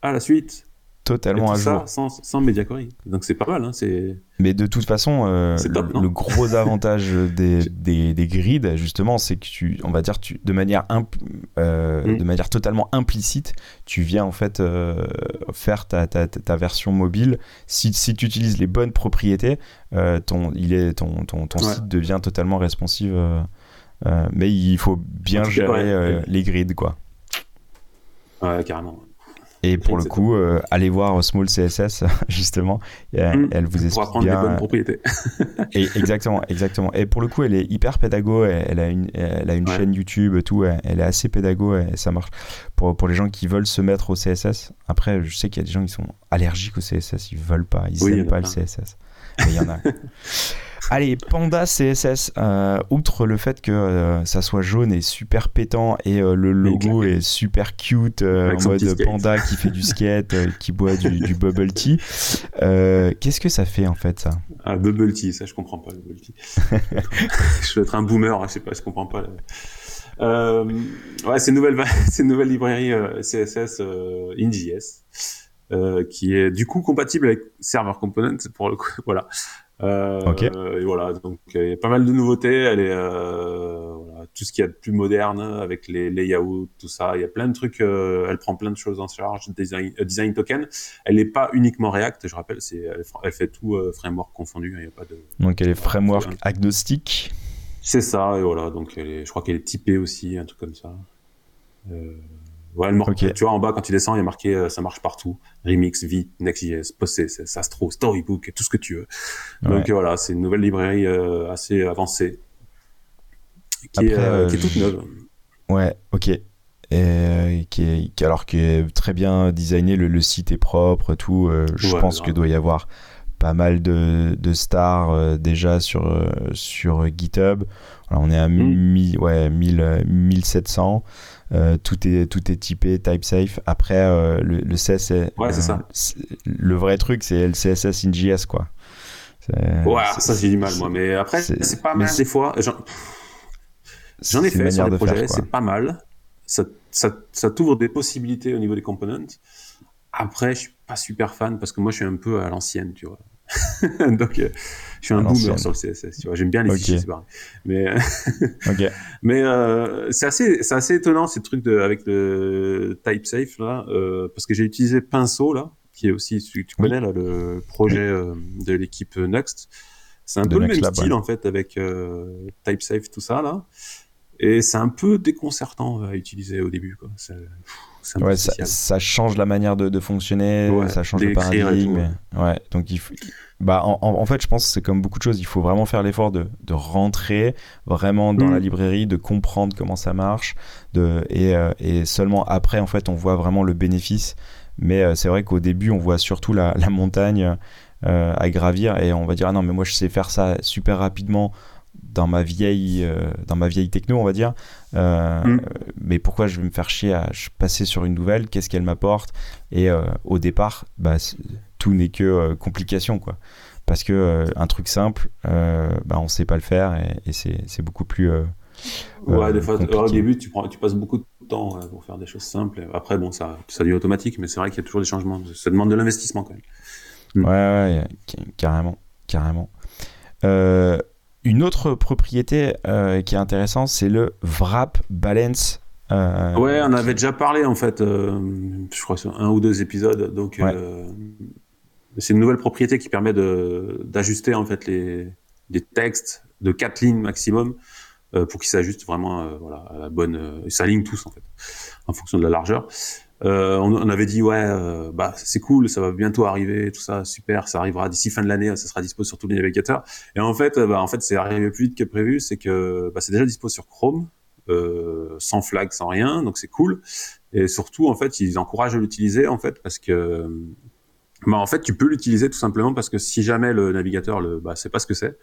à la suite. Totalement à jour. sans, sans media query. Donc c'est pas mal. Hein, Mais de toute façon, euh, top, le, le, gros avantage des, des, des, grids, justement, c'est que tu, on va dire, tu, de, manière euh, mm. de manière totalement implicite, tu viens en fait euh, faire ta, ta, ta, version mobile. Si, si tu utilises les bonnes propriétés, ton, il est, ton, ton, ton ouais. site devient totalement responsive. Mais il faut bien gérer les grids, quoi. Ouais, carrément. Et pour le coup, euh, allez voir Small CSS justement. Elle, mm. vous explique bien. Des bonnes propriétés. et exactement, exactement. Et pour le coup, elle est hyper pédago. Elle, a une, elle a une chaîne YouTube, tout. Elle, est assez pédago et ça marche pour pour les gens qui veulent se mettre au CSS. Après, je sais qu'il y a des gens qui sont allergiques au CSS, ils veulent pas, ils n'aiment pas le CSS. Mais il y en a. Allez, Panda CSS, euh, outre le fait que euh, ça soit jaune et super pétant et euh, le logo est super cute en mode panda qui fait du skate, qui boit du, bubble tea, qu'est-ce que ça fait en fait ça? Ah, bubble tea, ça je comprends pas, bubble tea. je vais être un boomer, je sais pas, je comprends pas. ouais, c'est une nouvelle, c'est une nouvelle librairie CSS InJS. qui est du coup compatible avec Server Component pour le coup, voilà. Euh, et voilà, donc il y a pas mal de nouveautés. Elle est euh, voilà, tout ce qu'il y a de plus moderne avec les layouts, tout ça. Il y a plein de trucs. Euh, elle prend plein de choses en charge. Design, design token. Elle n'est pas uniquement React. Je rappelle, c'est elle, fait tout framework confondu. Il y a pas de. Donc elle est framework agnostique. C'est ça. Et voilà. Donc elle est, je crois qu'elle est typée aussi, un truc comme ça. Euh, Ouais, le Tu vois, en bas, quand tu descends, il y a marqué euh, ça marche partout. Remix, Vite, Next.js, PostCSS, Astro, Storybook, tout ce que tu veux. Donc voilà, c'est une nouvelle librairie euh, assez avancée qui, est, euh, qui, est, toute neuve. Ouais, ok. Et, qui est, alors qui est très bien designé, le, site est propre, tout. je pense qu'il doit y avoir pas mal de, de stars déjà sur, sur GitHub. Alors, on est à mm. ouais, 1000, 1700. Euh, tout est tout est typé type safe. Après euh, le, le, CSS, ouais, c'est ça. Le vrai truc, c'est le CSS in JS quoi. Ouais, ça j'ai du mal moi, mais après c'est pas mal des fois. J'en ai fait sur des projets, c'est pas mal. Ça, ça, ça t'ouvre des possibilités au niveau des components. Après, je suis pas super fan parce que moi je suis un peu à l'ancienne, tu vois. Donc, euh, je suis un boomer sur le CSS. Tu vois, j'aime bien les fichiers, c'est pareil. Mais, mais euh, c'est assez, c'est assez étonnant ces trucs de, avec le type safe là, euh, parce que j'ai utilisé Pinceau là, qui est aussi, tu, connais là le projet euh, de l'équipe Next. C'est un peu le même style en fait avec euh, type safe tout ça là, et c'est un peu déconcertant à utiliser au début quoi. Ouais, ça, ça, change la manière de, de fonctionner, ça change le paradigme. Ouais, donc il faut, bah, en, en, fait, je pense que c'est comme beaucoup de choses. Il faut vraiment faire l'effort de, de, rentrer vraiment dans la mm. librairie, de comprendre comment ça marche, de, et, euh, et, seulement après, en fait, on voit vraiment le bénéfice. Mais euh, c'est vrai qu'au début, on voit surtout la, la montagne euh, à gravir et on va dire ah non, mais moi je sais faire ça super rapidement dans ma vieille euh, dans ma vieille techno on va dire euh, mm. mais pourquoi je vais me faire chier à passer sur une nouvelle qu'est-ce qu'elle m'apporte? Et euh, au départ bah, tout n'est que complication quoi parce que un truc simple bah, on sait pas le faire et, c'est beaucoup plus ouais des fois au début tu prends tu passes beaucoup de temps pour faire des choses simples après bon ça ça devient automatique mais c'est vrai qu'il y a toujours des changements ça demande de l'investissement quand même mm. ouais, ouais carrément carrément euh, une autre propriété euh, qui est intéressante, c'est le wrap balance. Euh, ouais, on avait déjà parlé en fait, euh, je crois sur un ou deux épisodes. Donc, c'est une nouvelle propriété qui permet d'ajuster en fait les, les, textes de quatre lignes maximum pour qu'ils s'ajustent vraiment voilà, à la bonne. ils s'alignent tous en fait, en fonction de la largeur. Euh, on, avait dit ouais, euh, bah c'est cool, ça va bientôt arriver, tout ça, super, ça arrivera d'ici fin de l'année, ça sera dispo sur tous les navigateurs. Et en fait, bah en fait c'est arrivé plus vite que prévu, c'est que bah, c'est déjà dispo sur Chrome, euh, sans flag, sans rien, donc c'est cool. Et surtout en fait, ils encouragent à l'utiliser en fait parce que bah en fait tu peux l'utiliser tout simplement parce que si jamais le navigateur le bah sait pas ce que c'est,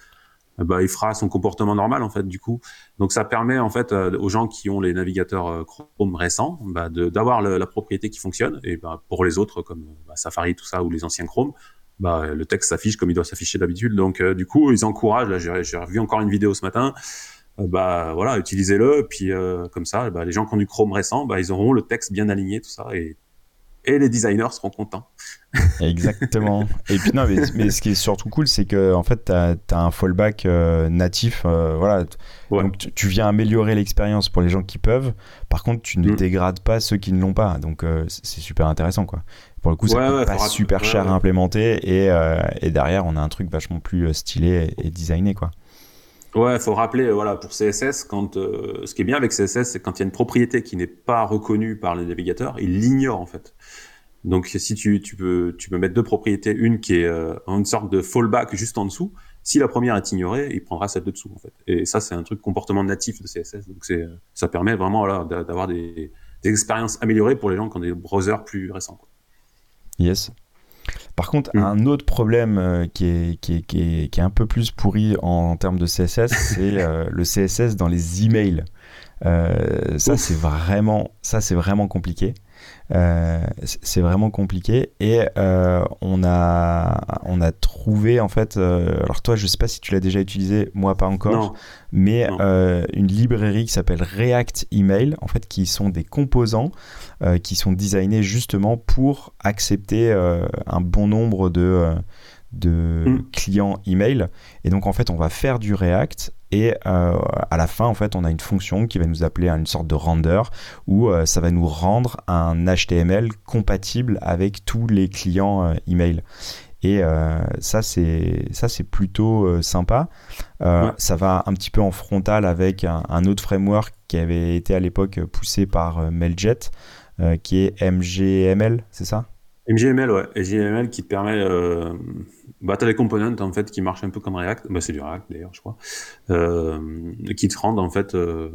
euh, bah, il fera son comportement normal en fait du coup. Donc ça permet en fait euh, aux gens qui ont les navigateurs euh, Chrome récents bah, d'avoir la propriété qui fonctionne et bah, pour les autres comme bah, Safari tout ça ou les anciens Chrome, bah, le texte s'affiche comme il doit s'afficher d'habitude. Donc du coup ils encouragent. Là j'ai revu encore une vidéo ce matin. bah voilà utilisez-le puis comme ça bah, les gens qui ont du Chrome récent ils auront le texte bien aligné tout ça et et les designers seront contents. Exactement. Et puis non, mais, ce qui est surtout cool, c'est que en fait, tu as, un fallback euh, natif. Euh, voilà. Donc tu, viens améliorer l'expérience pour les gens qui peuvent. Par contre, tu ne mm. dégrades pas ceux qui ne l'ont pas. Donc euh, c'est super intéressant, quoi. Pour le coup, ça coûte pas super cher à implémenter et, et, derrière, on a un truc vachement plus stylé et, designé, quoi. Ouais, faut rappeler, voilà, pour CSS, quand ce qui est bien avec CSS, c'est quand il y a une propriété qui n'est pas reconnue par le navigateur, il l'ignore en fait. Donc si tu, tu, peux, tu peux mettre deux propriétés, une qui est euh, une sorte de fallback juste en dessous, si la première est ignorée, il prendra celle de dessous en fait. Et ça c'est un truc comportement natif de CSS, donc c'est ça permet vraiment voilà, d'avoir des, des, expériences améliorées pour les gens qui ont des browsers plus récents. Quoi. Yes. Par contre, mm. un autre problème euh, qui, est, qui, est, qui, est, qui, est, un peu plus pourri en, termes de CSS, c'est euh, le CSS dans les emails. Euh, ça, c'est vraiment, ça, c'est vraiment compliqué. Euh, c'est vraiment compliqué. Et euh, on a on a trouvé en fait euh, alors toi je sais pas si tu l'as déjà utilisé moi pas encore mais une librairie qui s'appelle React Email en fait qui sont des composants qui sont designés justement pour accepter un bon nombre de de mm. clients email. Et donc en fait on va faire du React et euh, à la fin, en fait, on a une fonction qui va nous appeler à une sorte de render où euh, ça va nous rendre un HTML compatible avec tous les clients euh, email. Et ça, c'est ça, c'est plutôt sympa. Ça va un petit peu en frontal avec un, autre framework qui avait été à l'époque poussé par Mailjet, qui est MGML, c'est ça? MGML, ouais. MGML qui permet bah, tu as des components en fait qui marchent un peu comme React, bah, c'est du React d'ailleurs, je crois, euh, qui te rendent en fait, euh,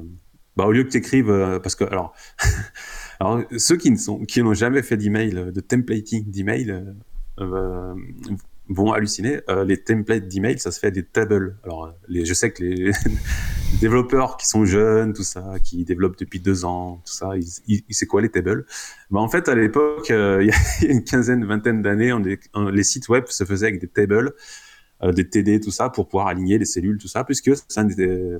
bah, au lieu que tu écrives, euh, parce que alors, alors ceux qui ne sont, qui n'ont jamais fait d'email, de templating d'email, euh, vont halluciner. Euh, les templates d'email, ça se fait des tables. Alors, les, je sais que les, développeurs qui sont jeunes, tout ça, qui développent depuis deux ans, tout ça, ils, ils, c'est quoi les tables? Bah, En fait, à l'époque, euh, il y a une quinzaine, vingtaine d'années, les sites web se faisaient avec des tables euh, des TD, tout ça, pour pouvoir aligner les cellules, tout ça, puisque ça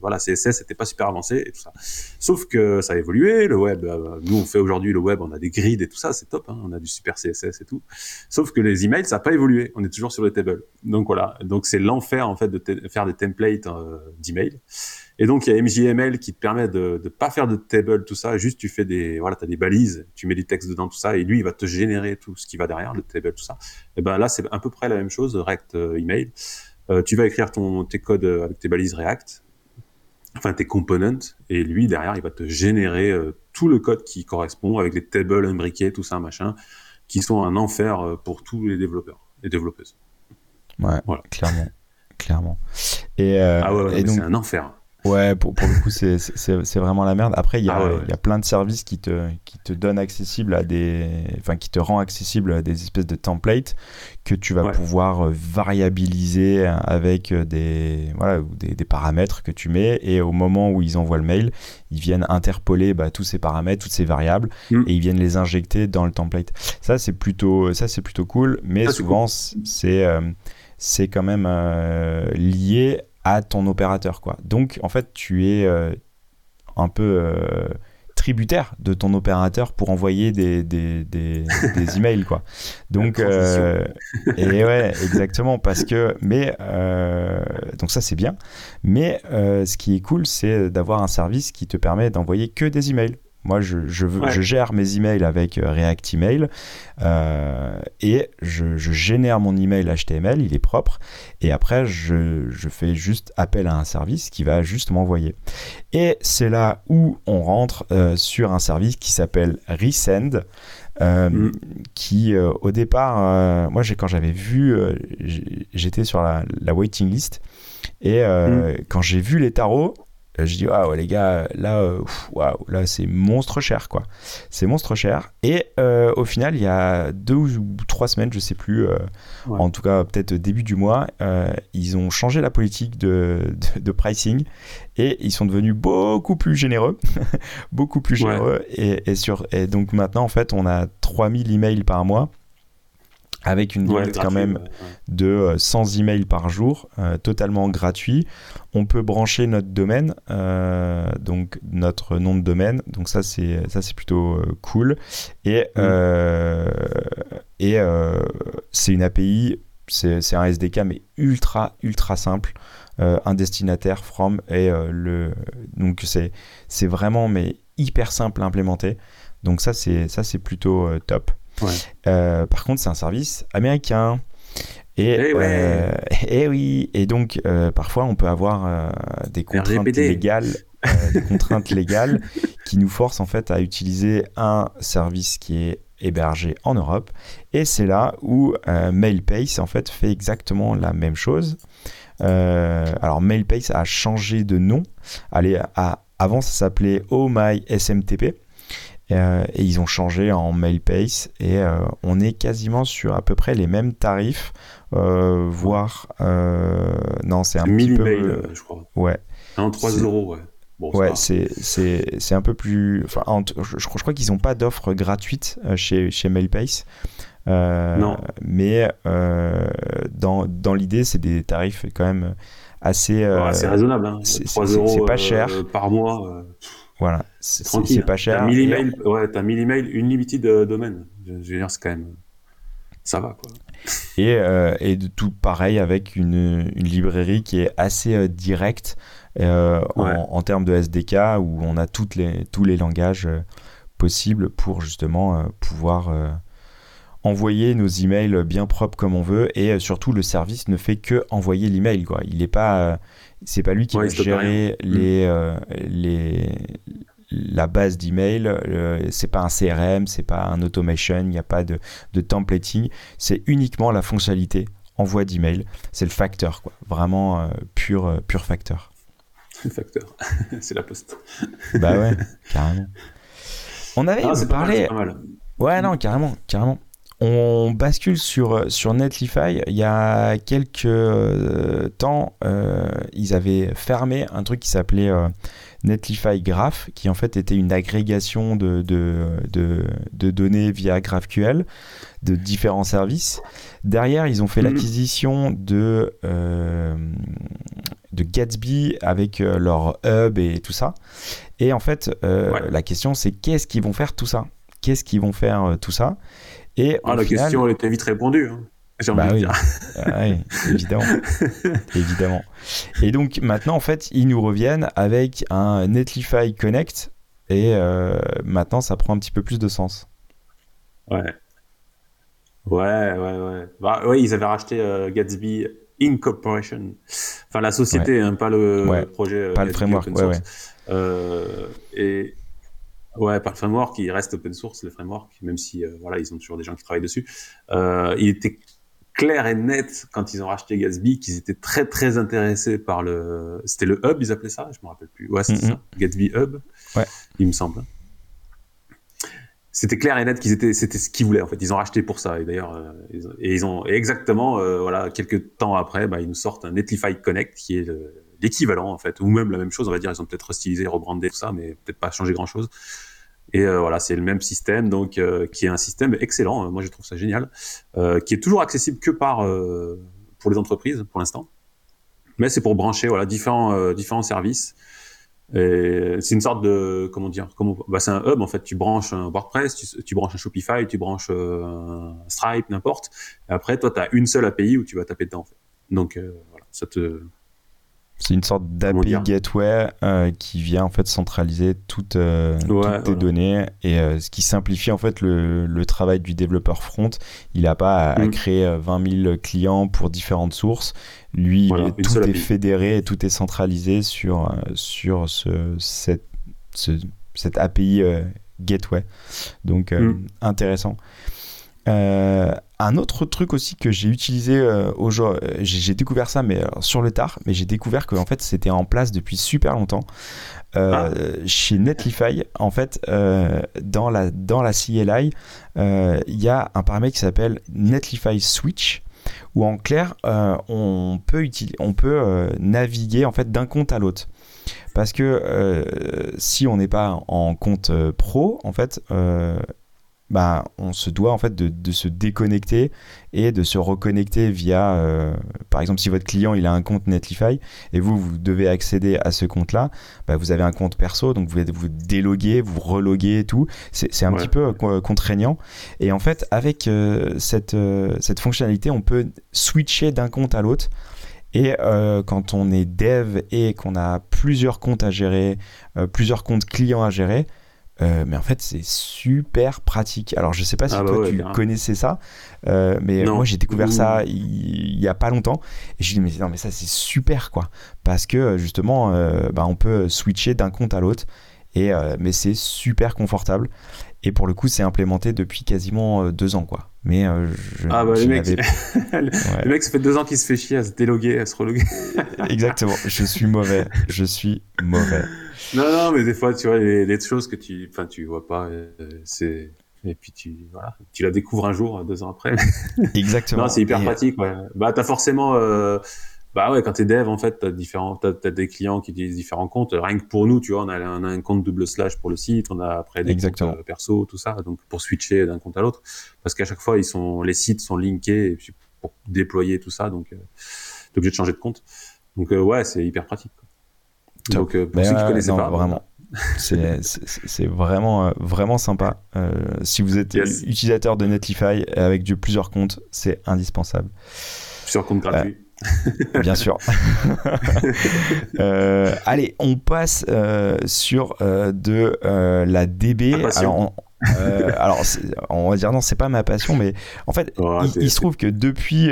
voilà, CSS n'était pas super avancé et tout ça. Sauf que ça a évolué, le web, euh, nous on fait aujourd'hui le web, on a des grids et tout ça, c'est top, hein, on a du super CSS et tout. Sauf que les emails, ça n'a pas évolué, on est toujours sur les tables. Donc voilà, donc c'est l'enfer en fait de faire des templates euh, d'emails. Et donc, il y a MJML qui te permet de ne pas faire de table, tout ça. Juste, tu fais des, voilà, as des balises, tu mets du texte dedans, tout ça, et lui, il va te générer tout ce qui va derrière, le table, tout ça. Et ben là, c'est à peu près la même chose, React euh, Email. Euh, tu vas écrire ton, tes codes avec tes balises React, enfin tes components, et lui, derrière, il va te générer euh, tout le code qui correspond avec les tables imbriqués, tout ça, machin, qui sont un enfer pour tous les développeurs et développeuses. Ouais, voilà. clairement. clairement. Et, ah ouais, donc... c'est un enfer. Ouais, pour, pour le coup, c'est vraiment la merde. Après, il y, a, ah y a plein de services qui te, qui te donnent accessible à des. Enfin, qui te rend accessible à des espèces de templates que tu vas pouvoir euh, variabiliser avec euh, des, voilà, des, des, paramètres que tu mets. Et au moment où ils envoient le mail, ils viennent interpoler bah, tous ces paramètres, toutes ces variables, mm. et ils viennent les injecter dans le template. Ça, c'est plutôt, ça, plutôt cool, mais souvent, c'est. Euh, c'est quand même lié à ton opérateur. Quoi. Donc, en fait, tu es euh, un peu euh, tributaire de ton opérateur pour envoyer des, des, des, des emails. Quoi. Donc, euh, et ouais, exactement. Parce que, mais, donc ça, c'est bien. Mais ce qui est cool, c'est d'avoir un service qui te permet d'envoyer que des emails. Moi, je, je, je, gère mes emails avec euh, React Email euh, et je, je, génère mon email HTML, il est propre, et après, je, fais juste appel à un service qui va juste m'envoyer. Et c'est là où on rentre euh, sur un service qui s'appelle Resend. Mm. qui au départ, moi quand j'avais vu, j'étais sur la, la, waiting list et mm. quand j'ai vu les tarots, je dis ouais les gars là euh, waouh là c'est monstre cher quoi. C'est monstre cher. Et euh, au final il y a deux ou trois semaines je sais plus euh, en tout cas peut-être début du mois ils ont changé la politique de, de, pricing et ils sont devenus beaucoup plus généreux beaucoup plus généreux. Et, et, sur et donc maintenant en fait on a 3000 emails par mois avec une limite quand même de 100 euh, emails par jour, euh, totalement gratuit. On peut brancher notre domaine, euh, donc notre nom de domaine. Donc ça c'est ça c'est plutôt cool. Et mm. et c'est une API, c'est un SDK mais ultra ultra simple. un destinataire from et le donc c'est c'est vraiment mais hyper simple à implémenter. Donc ça c'est ça c'est plutôt top. Euh, par contre, c'est un service américain. Et, eh, et, oui, et donc parfois on peut avoir des contraintes légales, des contraintes légales qui nous forcent en fait à utiliser un service qui est hébergé en Europe. Et c'est là où MailPace en fait fait exactement la même chose. Euh, alors MailPace a changé de nom. Allez, avant ça s'appelait Oh My SMTP. Euh, et ils ont changé en MailPace et euh, on est quasiment sur à peu près les mêmes tarifs, voire non c'est un petit peu, je crois. Ouais. Un 3 euros, ouais. ouais, c'est un peu plus. Enfin, je, je, crois qu'ils n'ont pas d'offre gratuite chez, chez MailPace. Euh, non. Mais euh, dans, dans l'idée, c'est des tarifs quand même assez. Euh, c'est raisonnable. Hein. 3 euros c'est pas cher. par mois. Voilà, c'est pas cher. T'as 1000 emails, ouais, as 1000 emails, une limited domaine. Je veux dire, c'est quand même. Ça va, quoi. Et, et de tout pareil avec une, une librairie qui est assez directe en, en, termes de SDK où on a toutes les, tous les langages possibles pour justement pouvoir envoyer nos emails bien propres comme on veut et euh, surtout le service ne fait que envoyer l'email quoi. Il est pas euh, c'est pas lui qui va gérer les, mm. euh, les la base d'email, c'est pas un CRM, c'est pas un automation, il n'y a pas de, de templating, c'est uniquement la fonctionnalité envoi d'email, c'est le facteur quoi, vraiment pur pur facteur. Le facteur, c'est la poste. bah ouais, carrément. On avait ah, parlé. Ouais, non, carrément, carrément. On bascule sur, sur Netlify. Il y a quelques euh, temps, euh, ils avaient fermé un truc qui s'appelait euh, Netlify Graph, qui en fait était une agrégation de, de, données via GraphQL de différents services. Derrière, ils ont fait mhm. l'acquisition de, de Gatsby avec leur hub et tout ça. Et en fait, la question c'est qu'est-ce qu'ils vont faire tout ça? Qu'est-ce qu'ils vont faire tout ça? Et ah, la question, elle était vite répondue. Hein. J'ai envie bah de dire. Ah évidemment. évidemment. Et donc maintenant, en fait, ils nous reviennent avec un Netlify Connect. Et euh, maintenant, ça prend un petit peu plus de sens. Ouais. Ouais, ouais, ouais. Bah, ouais, ils avaient racheté euh, Gatsby Incorporation. Enfin, la société, hein, pas le projet. Pas le framework, ouais, ouais. Euh, et Ouais, par le framework, il reste open source, le framework, même si euh, voilà, ils ont toujours des gens qui travaillent dessus. Euh, il était clair et net quand ils ont racheté Gatsby qu'ils étaient très très intéressés par le. C'était le hub, ils appelaient ça, je me rappelle plus. Ouais, c'est ça, Gatsby Hub. Ouais. Il me semble. C'était clair et net qu'ils étaient, c'était ce qu'ils voulaient en fait. Ils ont racheté pour ça et d'ailleurs, euh, et ils ont et exactement, euh, voilà, quelques temps après, bah, ils nous sortent un Netlify Connect qui est l'équivalent en fait, ou même la même chose, on va dire. Ils ont peut-être restylisé, rebrandé tout ça, mais peut-être pas changé grand chose. Et euh, voilà, c'est le même système, donc euh, qui est un système excellent. Moi, je trouve ça génial, euh, qui est toujours accessible que par pour les entreprises pour l'instant, mais c'est pour brancher voilà différents différents services. C'est une sorte de comment dire, comment, bah, c'est un hub en fait. Tu branches un WordPress, tu, branches un Shopify, tu branches un Stripe, n'importe. Après, toi, tu as une seule API où tu vas taper dedans. Donc voilà, ça te c'est une sorte d'API gateway euh, qui vient en fait centraliser toutes, euh, tes données et euh, ce qui simplifie en fait le, le, travail du développeur front. Il n'a pas à, mm. créer 20 000 clients pour différentes sources. Lui, tout est fédéré et tout est centralisé sur, sur ce, cette, ce, cette API gateway. Donc mm. intéressant. Euh, un autre truc aussi que j'ai utilisé euh, aujourd'hui, euh, j'ai découvert ça mais sur le tard, mais j'ai découvert que en fait c'était en place depuis super longtemps ah. chez Netlify. En fait, dans la dans la CLI, il y a un paramètre qui s'appelle Netlify Switch où en clair on peut on peut naviguer en fait d'un compte à l'autre. Parce que si on n'est pas en compte pro, en fait, bah, on se doit en fait de, se déconnecter et de se reconnecter via, euh, par exemple, si votre client il a un compte Netlify et vous vous devez accéder à ce compte-là, bah, vous avez un compte perso, donc vous vous déloguer, vous reloguer et tout. C'est un petit peu euh, contraignant. Et en fait, avec euh, cette, cette fonctionnalité, on peut switcher d'un compte à l'autre. Et quand on est dev et qu'on a plusieurs comptes à gérer, plusieurs comptes clients à gérer, mais en fait, c'est super pratique. Alors, je sais pas si ah bah toi, tu connaissais ça, mais moi, j'ai découvert ça il, y a pas longtemps. Et je me mais non, mais ça, c'est super, quoi. Parce que, justement, bah, on peut switcher d'un compte à l'autre. Et, mais c'est super confortable. Et pour le coup, c'est implémenté depuis quasiment deux ans, quoi. Mais euh, je, ah bah le mec, le mec, ça fait deux ans qu'il se fait chier à se déloguer, à se reloguer. Exactement. Je suis mauvais. Je suis mauvais. Non, non, mais des fois, tu vois, les, les choses que tu, enfin, tu vois pas, euh, c'est et puis tu, voilà, tu la découvres un jour, deux ans après. Exactement. non, c'est hyper pratique. Ouais. Bah, t'as forcément. Euh, bah ouais, quand t'es dev, en fait, t'as différents, t'as, as des clients qui utilisent différents comptes. Rien que pour nous, tu vois, on a, on a un compte double slash pour le site, on a après des comptes euh, perso, tout ça, donc pour switcher d'un compte à l'autre, parce qu'à chaque fois, ils sont, les sites sont linkés et puis pour déployer tout ça, donc euh, t'es obligé de changer de compte. Donc euh, ouais, c'est hyper pratique. Quoi. Donc euh, pour ceux qui connaissaient pas, vraiment. c'est vraiment vraiment sympa. Euh, si vous êtes utilisateur de Netlify avec du, plusieurs comptes, c'est indispensable. Plusieurs comptes gratuits. Bien sûr. euh, allez, on passe euh, sur euh, de euh, la DB. Alors, on, euh, alors, on va dire non, c'est pas ma passion, mais en fait, il, se trouve que depuis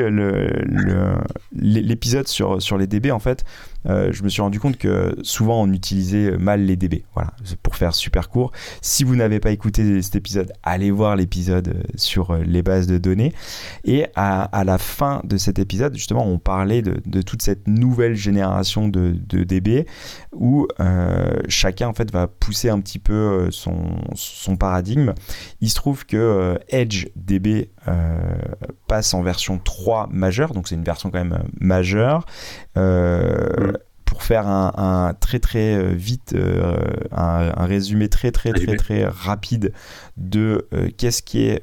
l'épisode le, sur, sur les DB, en fait, euh, je me suis rendu compte que souvent on utilisait mal les DB. Voilà, pour faire super court. Si vous n'avez pas écouté cet épisode, allez voir l'épisode euh, sur euh, les bases de données. Et à, la fin de cet épisode, justement, on parlait de, toute cette nouvelle génération de, DB où euh, chacun en fait va pousser un petit peu son, paradigme. Il se trouve que Edge DB passe en version 3 majeure, donc c'est une version quand même majeure. Euh, mm. Pour faire un, très très euh, vite, euh, un, résumé très très très très rapide de qu'est-ce qui est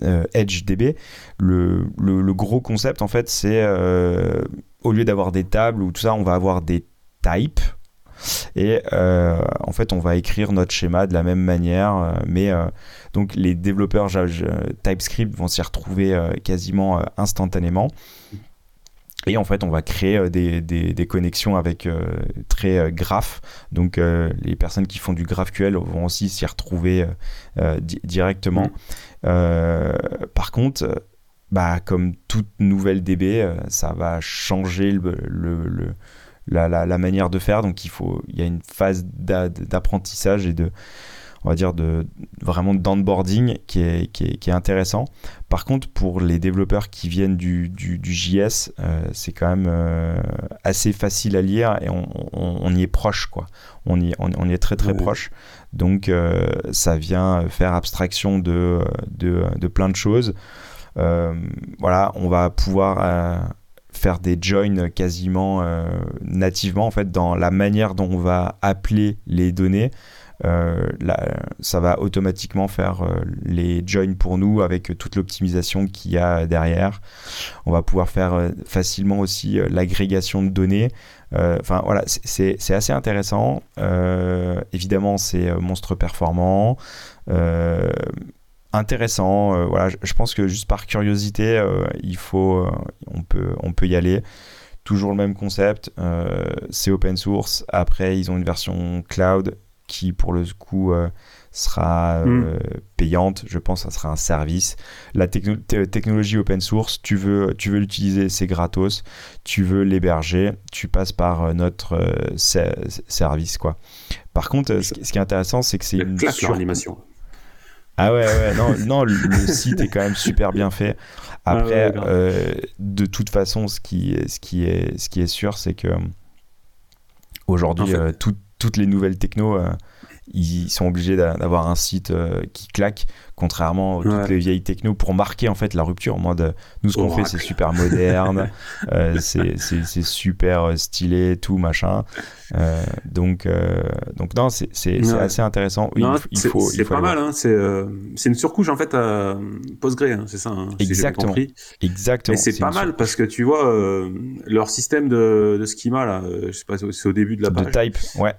EdgeDB, le, le, le, gros concept en fait c'est au lieu d'avoir des tables ou tout ça, on va avoir des types. Et en fait, on va écrire notre schéma de la même manière, mais donc les développeurs TypeScript vont s'y retrouver quasiment instantanément. Et en fait, on va créer euh, des, des, connexions avec euh, très euh, graph. Donc, les personnes qui font du GraphQL vont aussi s'y retrouver directement. Mm. par contre, bah, comme toute nouvelle DB, ça va changer le, le, la, la, la, manière de faire. Donc, il, faut, il y a une phase d'apprentissage et de on va dire, de vraiment d'onboarding qui est, qui, est, qui est, intéressant. Par contre, pour les développeurs qui viennent du, du, JS, euh, c'est quand même euh, assez facile à lire et on, on, y est proche, quoi. On y, on, y est très très proche. Donc, euh, ça vient faire abstraction de, de, de plein de choses. voilà, on va pouvoir faire des joins quasiment nativement en fait dans la manière dont on va appeler les données. Euh, ça va automatiquement faire euh, les joins pour nous avec toute l'optimisation qu'il y a derrière. On va pouvoir faire euh, facilement aussi l'agrégation de données. Enfin voilà, c'est assez intéressant. évidemment, c'est monstre performant intéressant. voilà, je, pense que juste par curiosité, il faut, on peut, on peut y aller. Toujours le même concept. c'est open source. Après, ils ont une version cloud qui pour le coup euh, sera euh, hmm. payante. Je pense que ça sera un service. La technologie open source, tu veux, tu veux l'utiliser, c'est gratos. Tu veux l'héberger, tu passes par euh, notre service. quoi. Par contre, ce, qui est intéressant, c'est que c'est une sur... Ah ouais, ouais, non, non le, site est quand même super bien fait. Après, de toute façon, ce qui, ce qui, est, ce qui est sûr, c'est que aujourd'hui, tout toutes les nouvelles techno, euh, ils sont obligés d'avoir un site euh, qui claque, contrairement à toutes les vieilles techno, pour marquer en fait la rupture. En mode, nous ce qu'on fait c'est super moderne, euh, c'est super stylé, tout machin. donc, donc non, c'est assez intéressant. c'est pas mal, hein, c'est une surcouche en fait à Postgre, hein, c'est ça. Hein, Exactement. Exactement. Et c'est pas mal parce que tu vois leur système de, de schema là, je sais pas, c'est au début de la page. De type, ouais.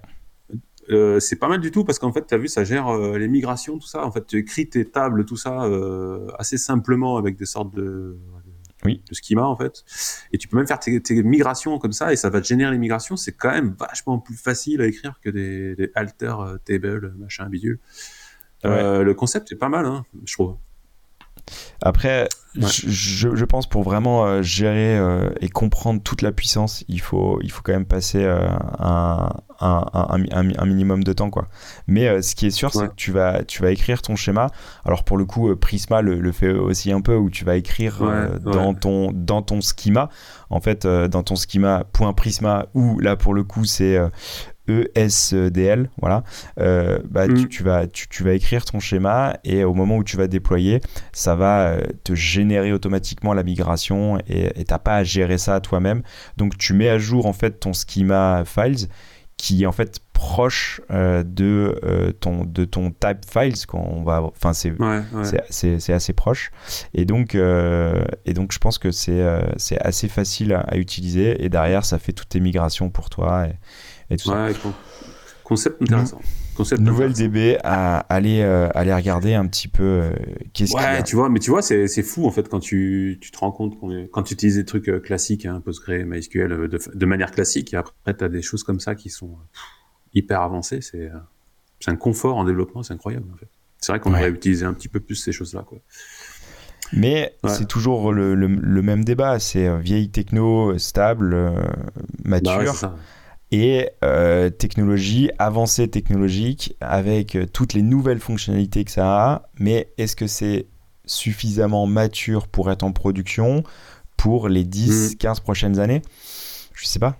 Euh, c'est pas mal du tout parce qu'en fait, tu as vu, ça gère euh, les migrations, tout ça. En fait, tu écris tes tables, tout ça, euh, assez simplement avec des sortes de, oui. schema en fait. Et tu peux même faire tes, migrations comme ça et ça va te générer les migrations. C'est quand même vachement plus facile à écrire que des, des alter table, machin, bidule. Le concept est pas mal, hein, je trouve. Après, je, je, pense pour vraiment euh, gérer euh, et comprendre toute la puissance, il faut, il faut quand même passer euh, un, un, un, un, minimum de temps. Quoi. Mais ce qui est sûr, c'est que tu vas, tu vas écrire ton schéma. Alors pour le coup, Prisma le, le fait aussi un peu, où tu vas écrire dans, ton, dans ton schema. En fait, dans ton schema .prisma, où là pour le coup, c'est ESDL, voilà, euh, bah, mm. tu, vas, tu, vas écrire ton schéma et au moment où tu vas déployer, ça va euh, te générer automatiquement la migration et tu n'as pas à gérer ça toi-même. Donc tu mets à jour en fait ton schema files qui est en fait proche euh, de, ton, de ton type files va enfin c'est assez proche et donc et donc je pense que c'est c'est assez facile à, utiliser et derrière ça fait toutes tes migrations pour toi et, Concept intéressant. Concept Nouvelle DB à aller, euh, aller regarder un petit peu euh, qu'est-ce ouais, tu vois, mais tu vois, c'est, fou en fait quand tu, tu te rends compte quand tu utilises des trucs euh, classiques, hein, PostgreSQL, MySQL de, de, manière classique, et après tu as des choses comme ça qui sont hyper avancées, c'est, un confort en développement, c'est incroyable en fait. C'est vrai qu'on aurait utilisé un petit peu plus ces choses-là. Quoi. Mais c'est toujours le, le, même débat, c'est vieille techno, stable, mature. Bah et euh, technologie, avancée technologique avec euh, toutes les nouvelles fonctionnalités que ça a, mais est-ce que c'est suffisamment mature pour être en production pour les 10-15 mm. prochaines années? Je sais pas.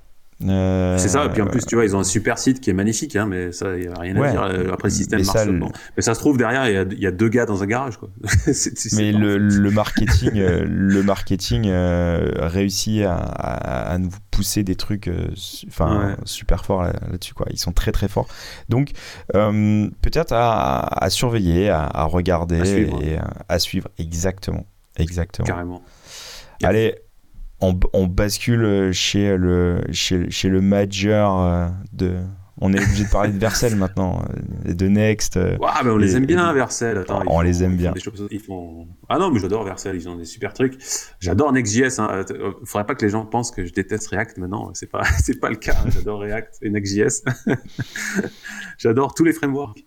Euh, c'est ça, et puis en plus, tu vois, ils ont un super site qui est magnifique, hein, mais ça, il n'y a rien à dire. Euh, après, le système mais marche. Ça, Mais ça se trouve, derrière, il y, a, deux gars dans un garage. Quoi. mais le, marketing, euh, le marketing réussit à, nous pousser des trucs enfin super forts là-dessus. quoi. Ils sont très très forts. Donc, peut-être à, surveiller, à, regarder et à suivre. Exactement. Exactement. Carrément. Allez, on, bascule chez le, chez, chez le major euh, de. On est obligé de parler de Vercel maintenant, euh, de Next. Euh, mais on les aime bien, Vercel. on les aime bien. ils font... Ah non, mais j'adore Vercel, ils ont des super trucs. J'adore Next.js. Hein. Faudrait pas que les gens pensent que je déteste React maintenant. C'est pas, c'est pas le cas. J'adore React et Next.js. j'adore tous les frameworks.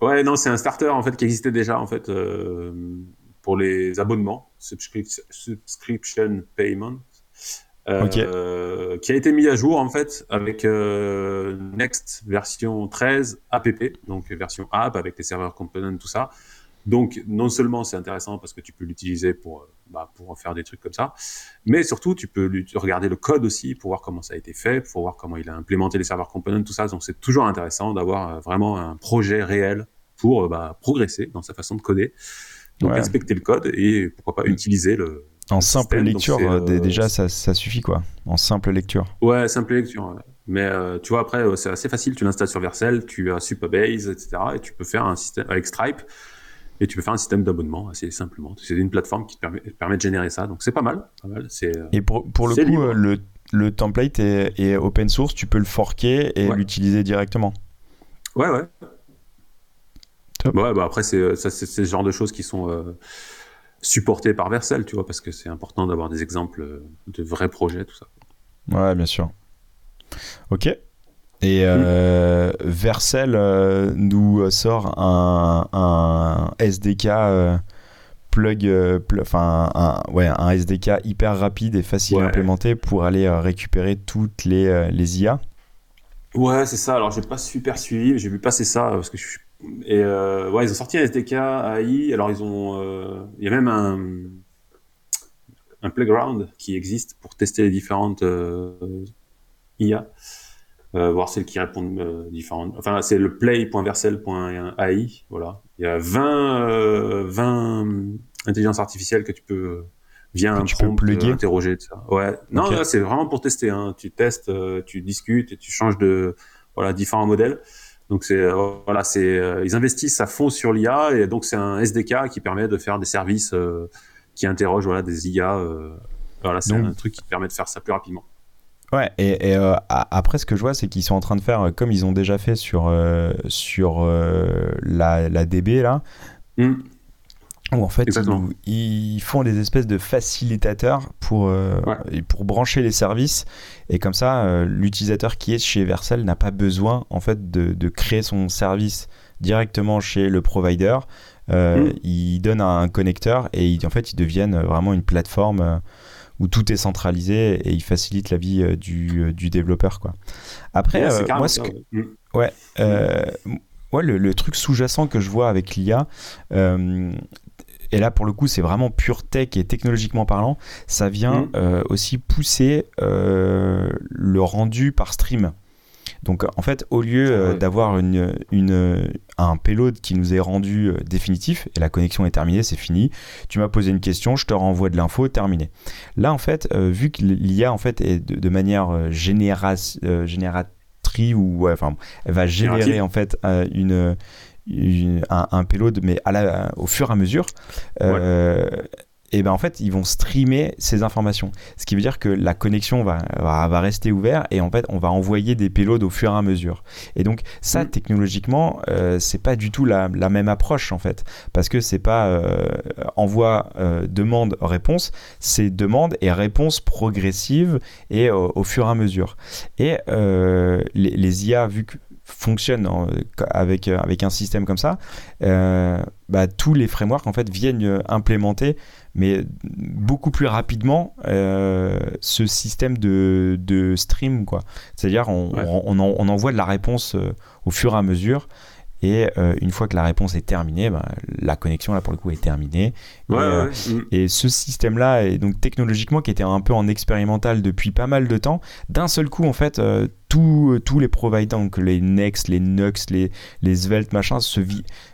Ouais, non, c'est un starter en fait qui existait déjà en fait pour les abonnements, subscription payment, euh, qui a été mis à jour en fait avec euh, Next version 13 app, donc version app avec les serveurs components, tout ça. Donc non seulement c'est intéressant parce que tu peux l'utiliser pour euh, bah, pour faire des trucs comme ça, mais surtout tu peux regarder le code aussi pour voir comment ça a été fait, pour voir comment il a implémenté les serveurs components, tout ça. Donc c'est toujours intéressant d'avoir vraiment un projet réel pour bah, progresser dans sa façon de coder. Donc respecter le code et pourquoi pas utiliser le. En simple lecture, euh, déjà ça, ça, suffit quoi. En simple lecture. Ouais, simple lecture. Mais euh, tu vois, après, euh, c'est assez facile. Tu l'installes sur Vercel, tu as Supabase, etc. Et tu peux faire un système avec Stripe. Et tu peux faire un système d'abonnement assez simplement. C'est une plateforme qui te permet, permet, de générer ça. Donc c'est pas mal. Pas mal. Et pour, pour le coup, le, le, template est, est, open source. Tu peux le forker et l'utiliser directement. Ouais, ouais. Ouais, bah après, c'est ce genre de choses qui sont euh, supportées par Vercel, tu vois, parce que c'est important d'avoir des exemples euh, de vrais projets, tout ça. Ouais, bien sûr. Ok. Et euh, Vercel nous sort un, un SDK plug, enfin un, ouais, un SDK hyper rapide et facile à implémenter pour aller récupérer toutes les, les IA. Ouais, c'est ça. Alors, j'ai pas super suivi, j'ai vu passer ça parce que je suis et euh, ouais, ils ont sorti un SDK AI. Alors ils ont, euh, il y a même un un playground qui existe pour tester les différentes euh, IA, euh, voir celles qui répondent euh, différentes. Enfin, c'est le play.versel.ai. Voilà, il y a 20 20 intelligences artificielles que tu peux via un prompt interroger. Ça. Ouais, non, c'est vraiment pour tester. Hein. Tu testes, tu discutes et tu changes de voilà différents modèles. Donc c'est euh, voilà, c'est euh, ils investissent à fond sur l'IA et donc c'est un SDK qui permet de faire des services euh, qui interrogent voilà des IA. voilà, c'est un truc qui permet de faire ça plus rapidement. Ouais, et, après ce que je vois, c'est qu'ils sont en train de faire comme ils ont déjà fait sur, sur la, la, DB là. Hmm. Où en fait ils, font des espèces de facilitateurs pour, euh, pour brancher les services. Et comme ça euh, l'utilisateur qui est chez Vercel n'a pas besoin en fait de, de, créer son service directement chez le provider. Euh, mm. il donne un, connecteur et en fait ils deviennent vraiment une plateforme où tout est centralisé et il facilite la vie du, du développeur quoi. Après moi ce que... Ouais. Ouais, le, le, truc sous-jacent que je vois avec l'IA, et là pour le coup c'est vraiment pure tech et technologiquement parlant, ça vient mm. euh, aussi pousser euh, le rendu par stream. Donc en fait, au lieu euh, d'avoir une, une, un payload qui nous est rendu définitif et la connexion est terminée, c'est fini, tu m'as posé une question, je te renvoie de l'info, terminé. Là en fait, vu que l'IA en fait est de, manière génératrice ou enfin, elle va générer en fait une un, payload, mais à la, au fur et à mesure. Euh, et ben en fait ils vont streamer ces informations. Ce qui veut dire que la connexion va, va, rester ouverte et en fait on va envoyer des payloads au fur et à mesure. Et donc ça mm. technologiquement euh, c'est pas du tout la, la, même approche en fait. Parce que c'est pas euh, envoi demande réponse. C'est demande et réponse progressive et au fur et à mesure. Et les, les IA vu que fonctionne avec, euh, avec un système comme ça, euh, bah, tous les frameworks en fait viennent euh, implémenter, mais beaucoup plus rapidement, ce système de, de stream. C'est-à-dire on, on, on, envoie de la réponse au fur et à mesure. Et euh, une fois que la réponse est terminée, ben, la connexion là pour le coup est terminée. Euh, et, ce système-là, est donc technologiquement qui était un peu en expérimental depuis pas mal de temps, d'un seul coup en fait, euh, tous les providers, donc les Next, les Nux, les, les Svelte, machin, se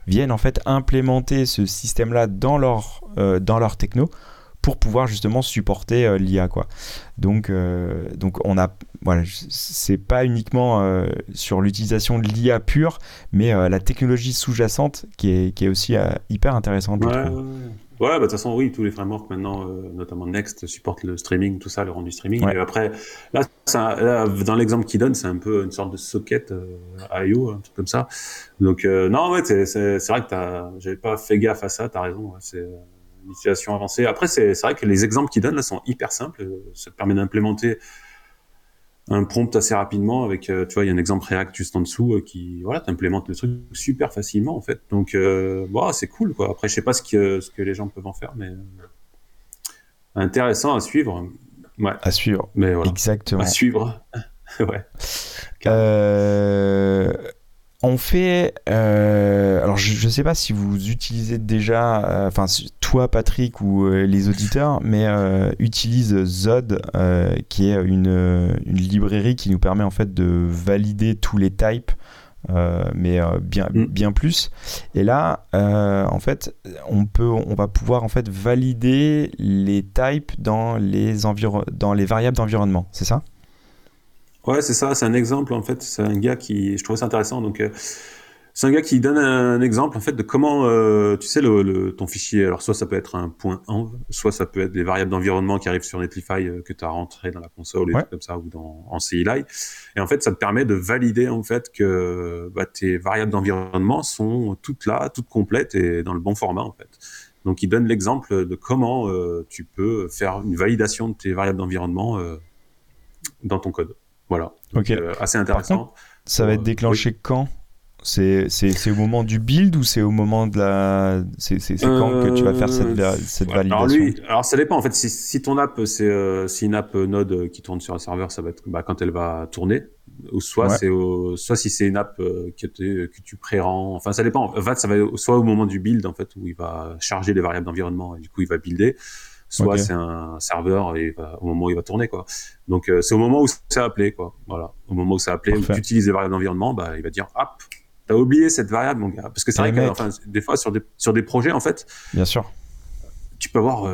viennent en fait implémenter ce système-là dans leur, dans leur techno pour pouvoir justement supporter euh, l'IA quoi. Donc euh, donc on a voilà, c'est pas uniquement euh, sur l'utilisation de l'IA pure, mais la technologie sous-jacente qui est, qui est aussi hyper intéressante. Ouais, ouais, bah, de toute façon, oui, tous les frameworks maintenant, notamment Next, supportent le streaming, tout ça, le rendu streaming. Et après, là, ça, dans l'exemple qu'il donne, c'est un peu une sorte de socket IO, un truc comme ça. Donc, non, ouais, c'est vrai que j'avais pas fait gaffe à ça, t'as raison. C'est une situation avancée. Après, c'est vrai que les exemples qu'ils donnent là sont hyper simples. Ça permet d'implémenter un prompt assez rapidement avec, euh, tu vois, il y a un exemple React juste en dessous euh, qui, voilà, t'implémente le truc super facilement en fait. Donc, euh, c'est cool quoi. Après, je sais pas ce que, ce que les gens peuvent en faire, mais intéressant à suivre. Ouais. À suivre. Mais voilà. Exactement. À suivre. ouais. Euh on fait. Euh, alors, je ne sais pas si vous utilisez déjà, euh, enfin, toi, Patrick, ou euh, les auditeurs, mais utilise Zod, qui est une, librairie qui nous permet en fait de valider tous les types. mais bien, mm. bien plus. Et là, en fait, on peut, on va pouvoir en fait valider les types dans les dans les variables d'environnement. C'est ça? Ouais, c'est ça, c'est un exemple en fait. C'est un gars qui, je trouve ça intéressant. Donc, euh, c'est un gars qui donne un exemple en fait de comment, euh, tu sais, le, ton fichier. Alors, soit ça peut être un point env, soit ça peut être des variables d'environnement qui arrivent sur Netlify euh, que tu as rentré dans la console, ou comme ça, ou dans en CLI. Et en fait, ça te permet de valider en fait que bah, tes variables d'environnement sont toutes là, toutes complètes et dans le bon format en fait. Donc, il donne l'exemple de comment tu peux faire une validation de tes variables d'environnement dans ton code. Voilà. ok. Euh, assez intéressant. ça va être déclenché quand? C'est, au moment du build ou c'est au moment de la. C'est, quand que tu vas faire cette, euh, cette validation alors, lui, alors ça dépend en fait. Si, si ton app, c'est, euh, si une app Node qui tourne sur un serveur, ça va être bah, quand elle va tourner. Ou soit, c'est soit si c'est une app que, que tu pré-rends. Enfin, ça dépend. En fait, ça va soit au moment du build en fait où il va charger les variables d'environnement et du coup il va builder soit c'est un serveur et au moment où il va tourner quoi. Donc euh, c'est au moment où c'est appelé quoi. Voilà, au moment où c'est appelé, où tu utilises les variables d'environnement, bah il va dire hop, t'as oublié cette variable mon gars. Parce que c'est vrai que enfin, des fois sur des sur des projets en fait. Bien sûr. Tu peux avoir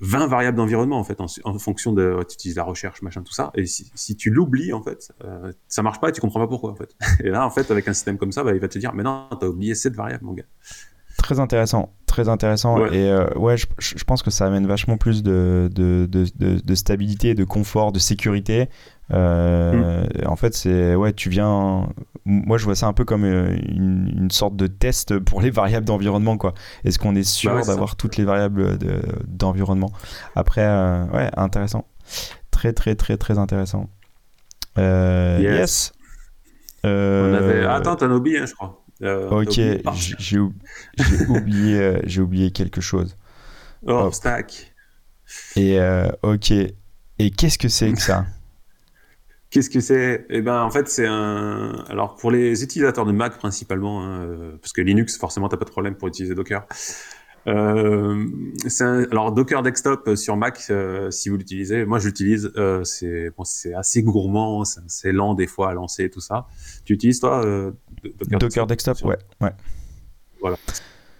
20 euh, variables d'environnement en fait en, fonction de tu utilises la recherche machin tout ça et si, si tu l'oublies en fait euh, ça marche pas et tu comprends pas pourquoi en fait et là en fait avec un système comme ça bah, il va te dire mais non t'as oublié cette variable mon gars très intéressant très intéressant et euh, ouais je, je, pense que ça amène vachement plus de, de, de, de, stabilité de confort de sécurité Euh, en fait, c'est ouais, tu viens. Moi, je vois ça un peu comme euh, une, sorte de test pour les variables d'environnement, quoi. Est-ce qu'on est sûr bah d'avoir toutes les variables d'environnement? Après, ouais, intéressant, très très très très intéressant. yes. On avait... Attends, t'en oublié, hein, je crois. Ok, j'ai oublié, j'ai oublié quelque chose. Oh, stack. Et ok, et qu'est-ce que c'est que ça? Qu'est-ce que c'est? Eh ben, en fait, c'est un. Alors, pour les utilisateurs de Mac principalement, hein, euh, parce que Linux, forcément, t'as pas de problème pour utiliser Docker. Euh, un... Alors, Docker Desktop sur Mac, euh, si vous l'utilisez, moi je l'utilise. Euh, c'est bon, c'est assez gourmand, c'est lent des fois à lancer tout ça. Tu utilises toi Docker, Docker, Desktop, ouais, ouais. Voilà.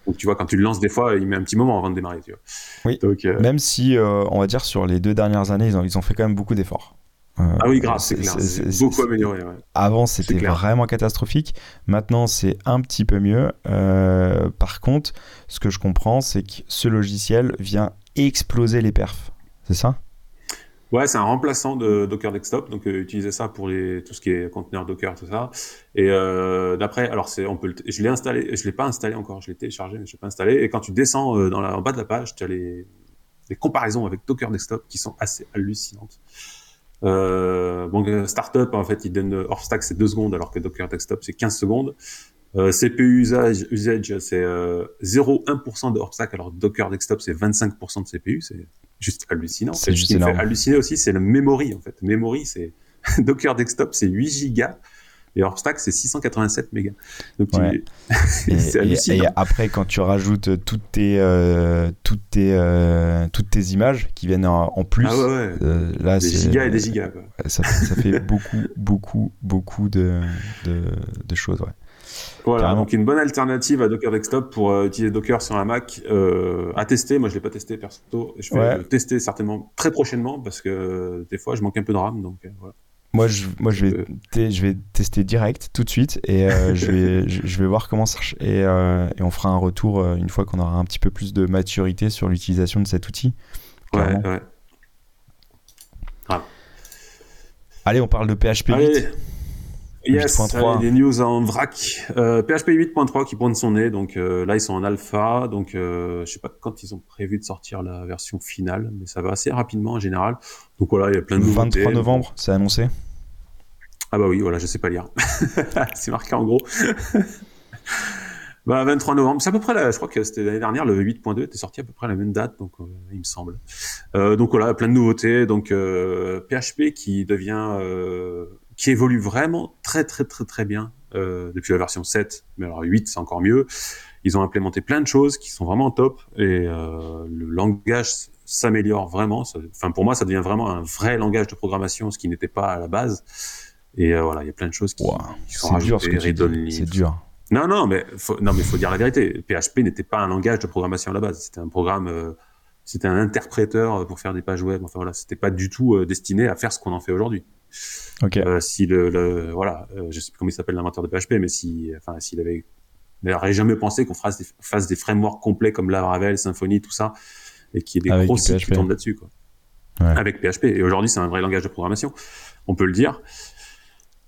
Donc tu vois, quand tu le lances des fois, il met un petit moment avant de démarrer. Tu vois. Oui. Donc, même si, on va dire, sur les deux dernières années, ils ont, ils ont fait quand même beaucoup d'efforts. Euh, ah oui, grave, c'est clair. C'est beaucoup amélioré. Avant, c'était vraiment catastrophique. Maintenant, c'est un petit peu mieux. Euh, par contre, ce que je comprends, c'est que ce logiciel vient exploser les perfs. C'est ça? Ouais, c'est un remplaçant de Docker Desktop, donc euh, utiliser ça pour les, tout ce qui est conteneur Docker, tout ça. Et d'après, alors c'est, on peut, je l'ai installé, je l'ai pas installé encore, je l'ai téléchargé, mais je l'ai pas installé. Et quand tu descends dans la, en bas de la page, tu as les, les comparaisons avec Docker Desktop qui sont assez hallucinantes. Euh, euh, startup, en fait, il donne hors stack c'est 2 secondes, alors que Docker Desktop, c'est 15 secondes. Euh, CPU usage, usage c'est euh, 0,1% de hors stack, alors Docker Desktop, c'est 25% de CPU. C'est juste hallucinant. C'est juste ce qui me fait halluciner aussi, c'est le memory, en fait. Memory, c'est Docker Desktop, c'est 8 gigas. Et hors stack, c'est 687 mégas. Donc, c'est hallucinant. Et après, quand tu rajoutes toutes tes, euh, toutes tes, euh, toutes tes images qui viennent en, plus, ah ouais, euh, là, des gigas et des gigas. Ça, ça fait beaucoup, beaucoup, beaucoup de, de, de choses. Ouais. Voilà, donc une bonne alternative à Docker Desktop pour utiliser Docker sur un Mac à tester. Moi, je l'ai pas testé perso. Je vais le tester certainement très prochainement parce que des fois, je manque un peu de RAM. Donc voilà. Moi, je, moi je, vais je vais tester direct tout de suite et euh, je, vais, je, vais voir comment ça marche et, euh, et on fera un retour euh, une fois qu'on aura un petit peu plus de maturité sur l'utilisation de cet outil. Ouais, ouais. Ah. Allez, on parle de PHP 8. Yes, allez, des news en vrac. PHP 8.3 qui pointe son nez, donc là ils sont en alpha, donc je sais pas quand ils ont prévu de sortir la version finale, mais ça va assez rapidement en général. Donc voilà, il y a plein de 23 novembre, c'est annoncé. Ah bah oui, voilà, je sais pas lire. c'est marqué en gros. bah 23 novembre, c'est à peu près là, je crois que c'était l'année dernière, le 8.2 était sorti à peu près à la même date, donc euh, il me semble. Euh, donc voilà, plein de nouveautés. Donc PHP euh, qui devient, qui évolue vraiment très très très très bien depuis la version 7, mais alors 8 c'est encore mieux. Ils ont implémenté plein de choses qui sont vraiment top et le langage s'améliore vraiment. enfin, pour moi, ça devient vraiment un vrai langage de programmation, ce qui n'était pas à la base. Et euh, voilà, il y a plein de choses qui, sont rajoutées. C'est dur. Non, non, mais faut, non, mais faut dire la vérité. PHP n'était pas un langage de programmation à la base. C'était un programme, euh, c'était un interpréteur pour faire des pages web. Enfin voilà, c'était pas du tout euh, destiné à faire ce qu'on en fait aujourd'hui. Ok. si le, voilà, je sais plus comment il s'appelle l'inventeur de PHP, mais si, enfin, s'il avait, n'aurait jamais pensé qu'on fasse des, fasse des frameworks complets comme Laravel, Symfony, tout ça, et qui est des gros sites qui tournent là-dessus, quoi. Avec PHP. Et aujourd'hui, c'est un vrai langage de programmation. On peut le dire.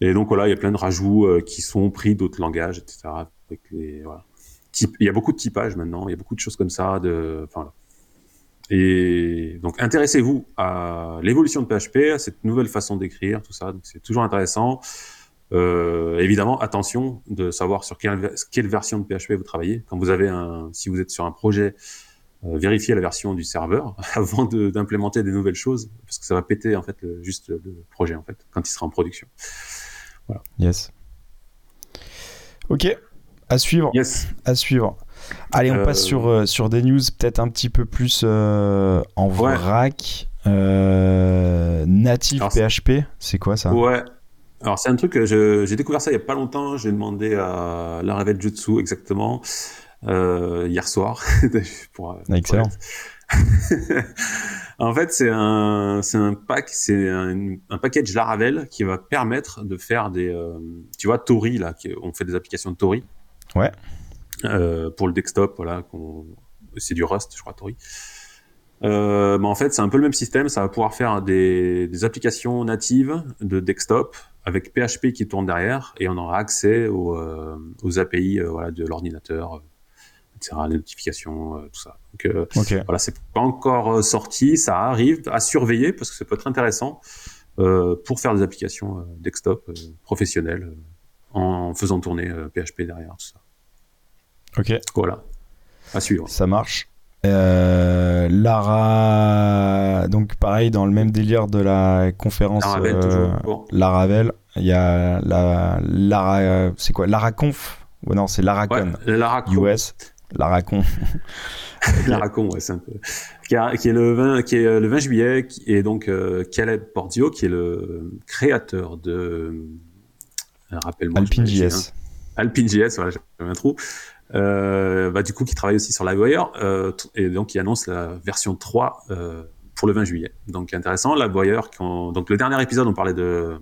Et donc, voilà, il y a plein de rajouts euh, qui sont pris d'autres langages, etc. Avec les, voilà. Type, il y a beaucoup de typage maintenant. Il y a beaucoup de choses comme ça. De, enfin, Et donc, intéressez-vous à l'évolution de PHP, à cette nouvelle façon d'écrire, tout ça. C'est toujours intéressant. Euh, évidemment, attention de savoir sur quelle, quelle, version de PHP vous travaillez. Quand vous avez un, si vous êtes sur un projet euh, vérifier la version du serveur avant d'implémenter des nouvelles choses, parce que ça va péter en fait le, juste le, projet en fait quand il sera en production. Voilà. Yes. Ok, à suivre. Yes. À suivre. Allez, on passe euh, sur, euh, sur des news peut-être un petit peu plus en vrac. native PHP, c'est quoi ça? Ouais. Alors c'est un truc que j'ai découvert ça il y a pas longtemps. J'ai demandé à Laravel Jutsu exactement euh, hier soir. pour, euh, Excellent. en fait, c'est un, un pack, c'est un, un, package Laravel qui va permettre de faire des, euh, tu vois, Tori là, qui, on fait des applications de Tori. Ouais. Euh, pour le desktop, voilà, c'est du Rust, je crois, Tori. euh, bah, en fait, c'est un peu le même système. Ça va pouvoir faire des, des, applications natives de desktop avec PHP qui tourne derrière et on aura accès aux, euh, aux API euh, voilà, de l'ordinateur, etc., les notifications, tout ça. Donc voilà, c'est pas encore sorti. Ça arrive à surveiller parce que ça peut être intéressant pour faire des applications desktop professionnelles en faisant tourner PHP derrière, tout ça. Ok. Voilà. À suivre. Ça marche. Euh, Lara, donc pareil dans le même délire de la conférence Laravel, euh, Laravel, il y a la Lara, c'est quoi? Conf? Ou non c'est LaraCon, ouais, Laracon. US, LaraCon. Laracon, ouais, c'est un peu. Qui, est le 20, qui est le 20 juillet, et donc euh, Caleb Pordio, qui est le créateur de, rappelle-moi, AlpineJS. AlpineJS, voilà, j'ai un trou euh, bah, du coup qui travaille aussi sur Livewire euh, et donc il annonce la version 3 euh, pour le 20 juillet. Donc intéressant, Livewire, quand... donc le dernier épisode on parlait de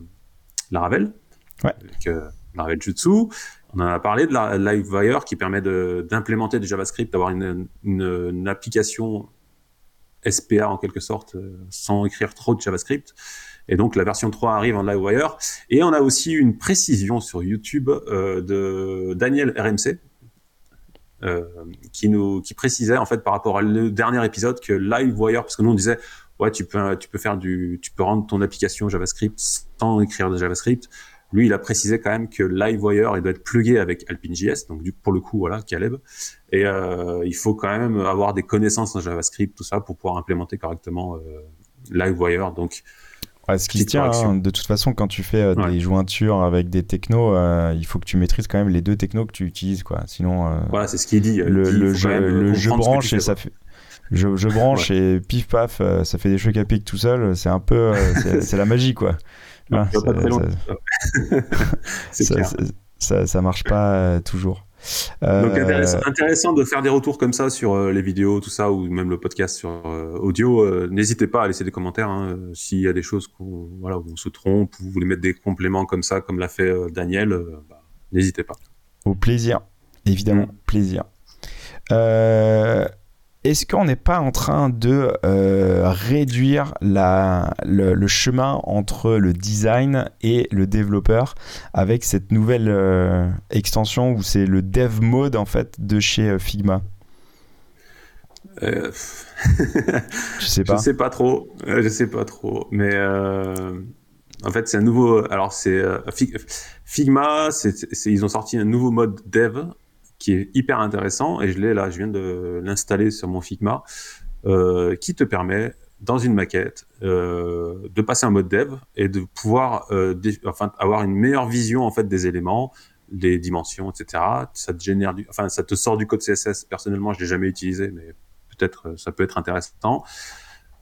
Laravel, ouais. avec euh, Laravel Jutsu. On en a parlé de la Livewire qui permet d'implémenter du JavaScript, d'avoir une, une, une, application SPA en quelque sorte euh, sans écrire trop de JavaScript. Et donc la version 3 arrive en Livewire. Et on a aussi une précision sur YouTube euh, de Daniel RMC, euh, qui nous qui précisait en fait par rapport le dernier épisode que Livewire parce que nous on disait ouais tu peux tu peux faire du tu peux rendre ton application JavaScript sans écrire de JavaScript. Lui il a précisé quand même que Livewire il doit être plugué avec AlpineJS donc du pour le coup voilà Caleb. Et euh, il faut quand même avoir des connaissances en JavaScript tout ça pour pouvoir implémenter correctement euh, Livewire. Donc ce qui se tient, hein, de toute façon, quand tu fais euh, des jointures avec des technos, euh, il faut que tu maîtrises quand même les deux technos que tu utilises, quoi. Sinon, euh, voilà, c'est ce qu'il dit. Le, le, jeu, le jeu branche et ça fait. Je, je branche et pif paf, ça fait des chocs à pic tout seul. C'est un peu, c'est la magie, quoi. ça, ça, ça, ça, marche pas toujours. Donc intéressant, euh, intéressant, de faire des retours comme ça sur euh, les vidéos, tout ça, ou même le podcast sur euh, audio. N'hésitez pas à laisser des commentaires hein, s'il y a des choses qu'on voilà, où on se trompe, ou vous voulez mettre des compléments comme ça, comme l'a fait Daniel. Bah, N'hésitez pas. Au plaisir, évidemment, mm. plaisir. Euh, est-ce qu'on n'est pas en train de euh, réduire la, le, chemin entre le design et le développeur avec cette nouvelle euh, extension où c'est le dev mode en fait de chez euh, Figma? Euh... Je sais pas. Je sais pas trop. je sais pas trop. Mais en fait, c'est un nouveau. Alors, c'est Figma. Ils ont sorti un nouveau mode dev qui est hyper intéressant et je l'ai là, je viens de l'installer sur mon Figma, euh, qui te permet dans une maquette euh, de passer en mode dev et de pouvoir euh, enfin avoir une meilleure vision en fait des éléments, des dimensions, etc. Ça te génère du, enfin ça te sort du code CSS. Personnellement, je l'ai jamais utilisé, mais peut-être ça peut être intéressant.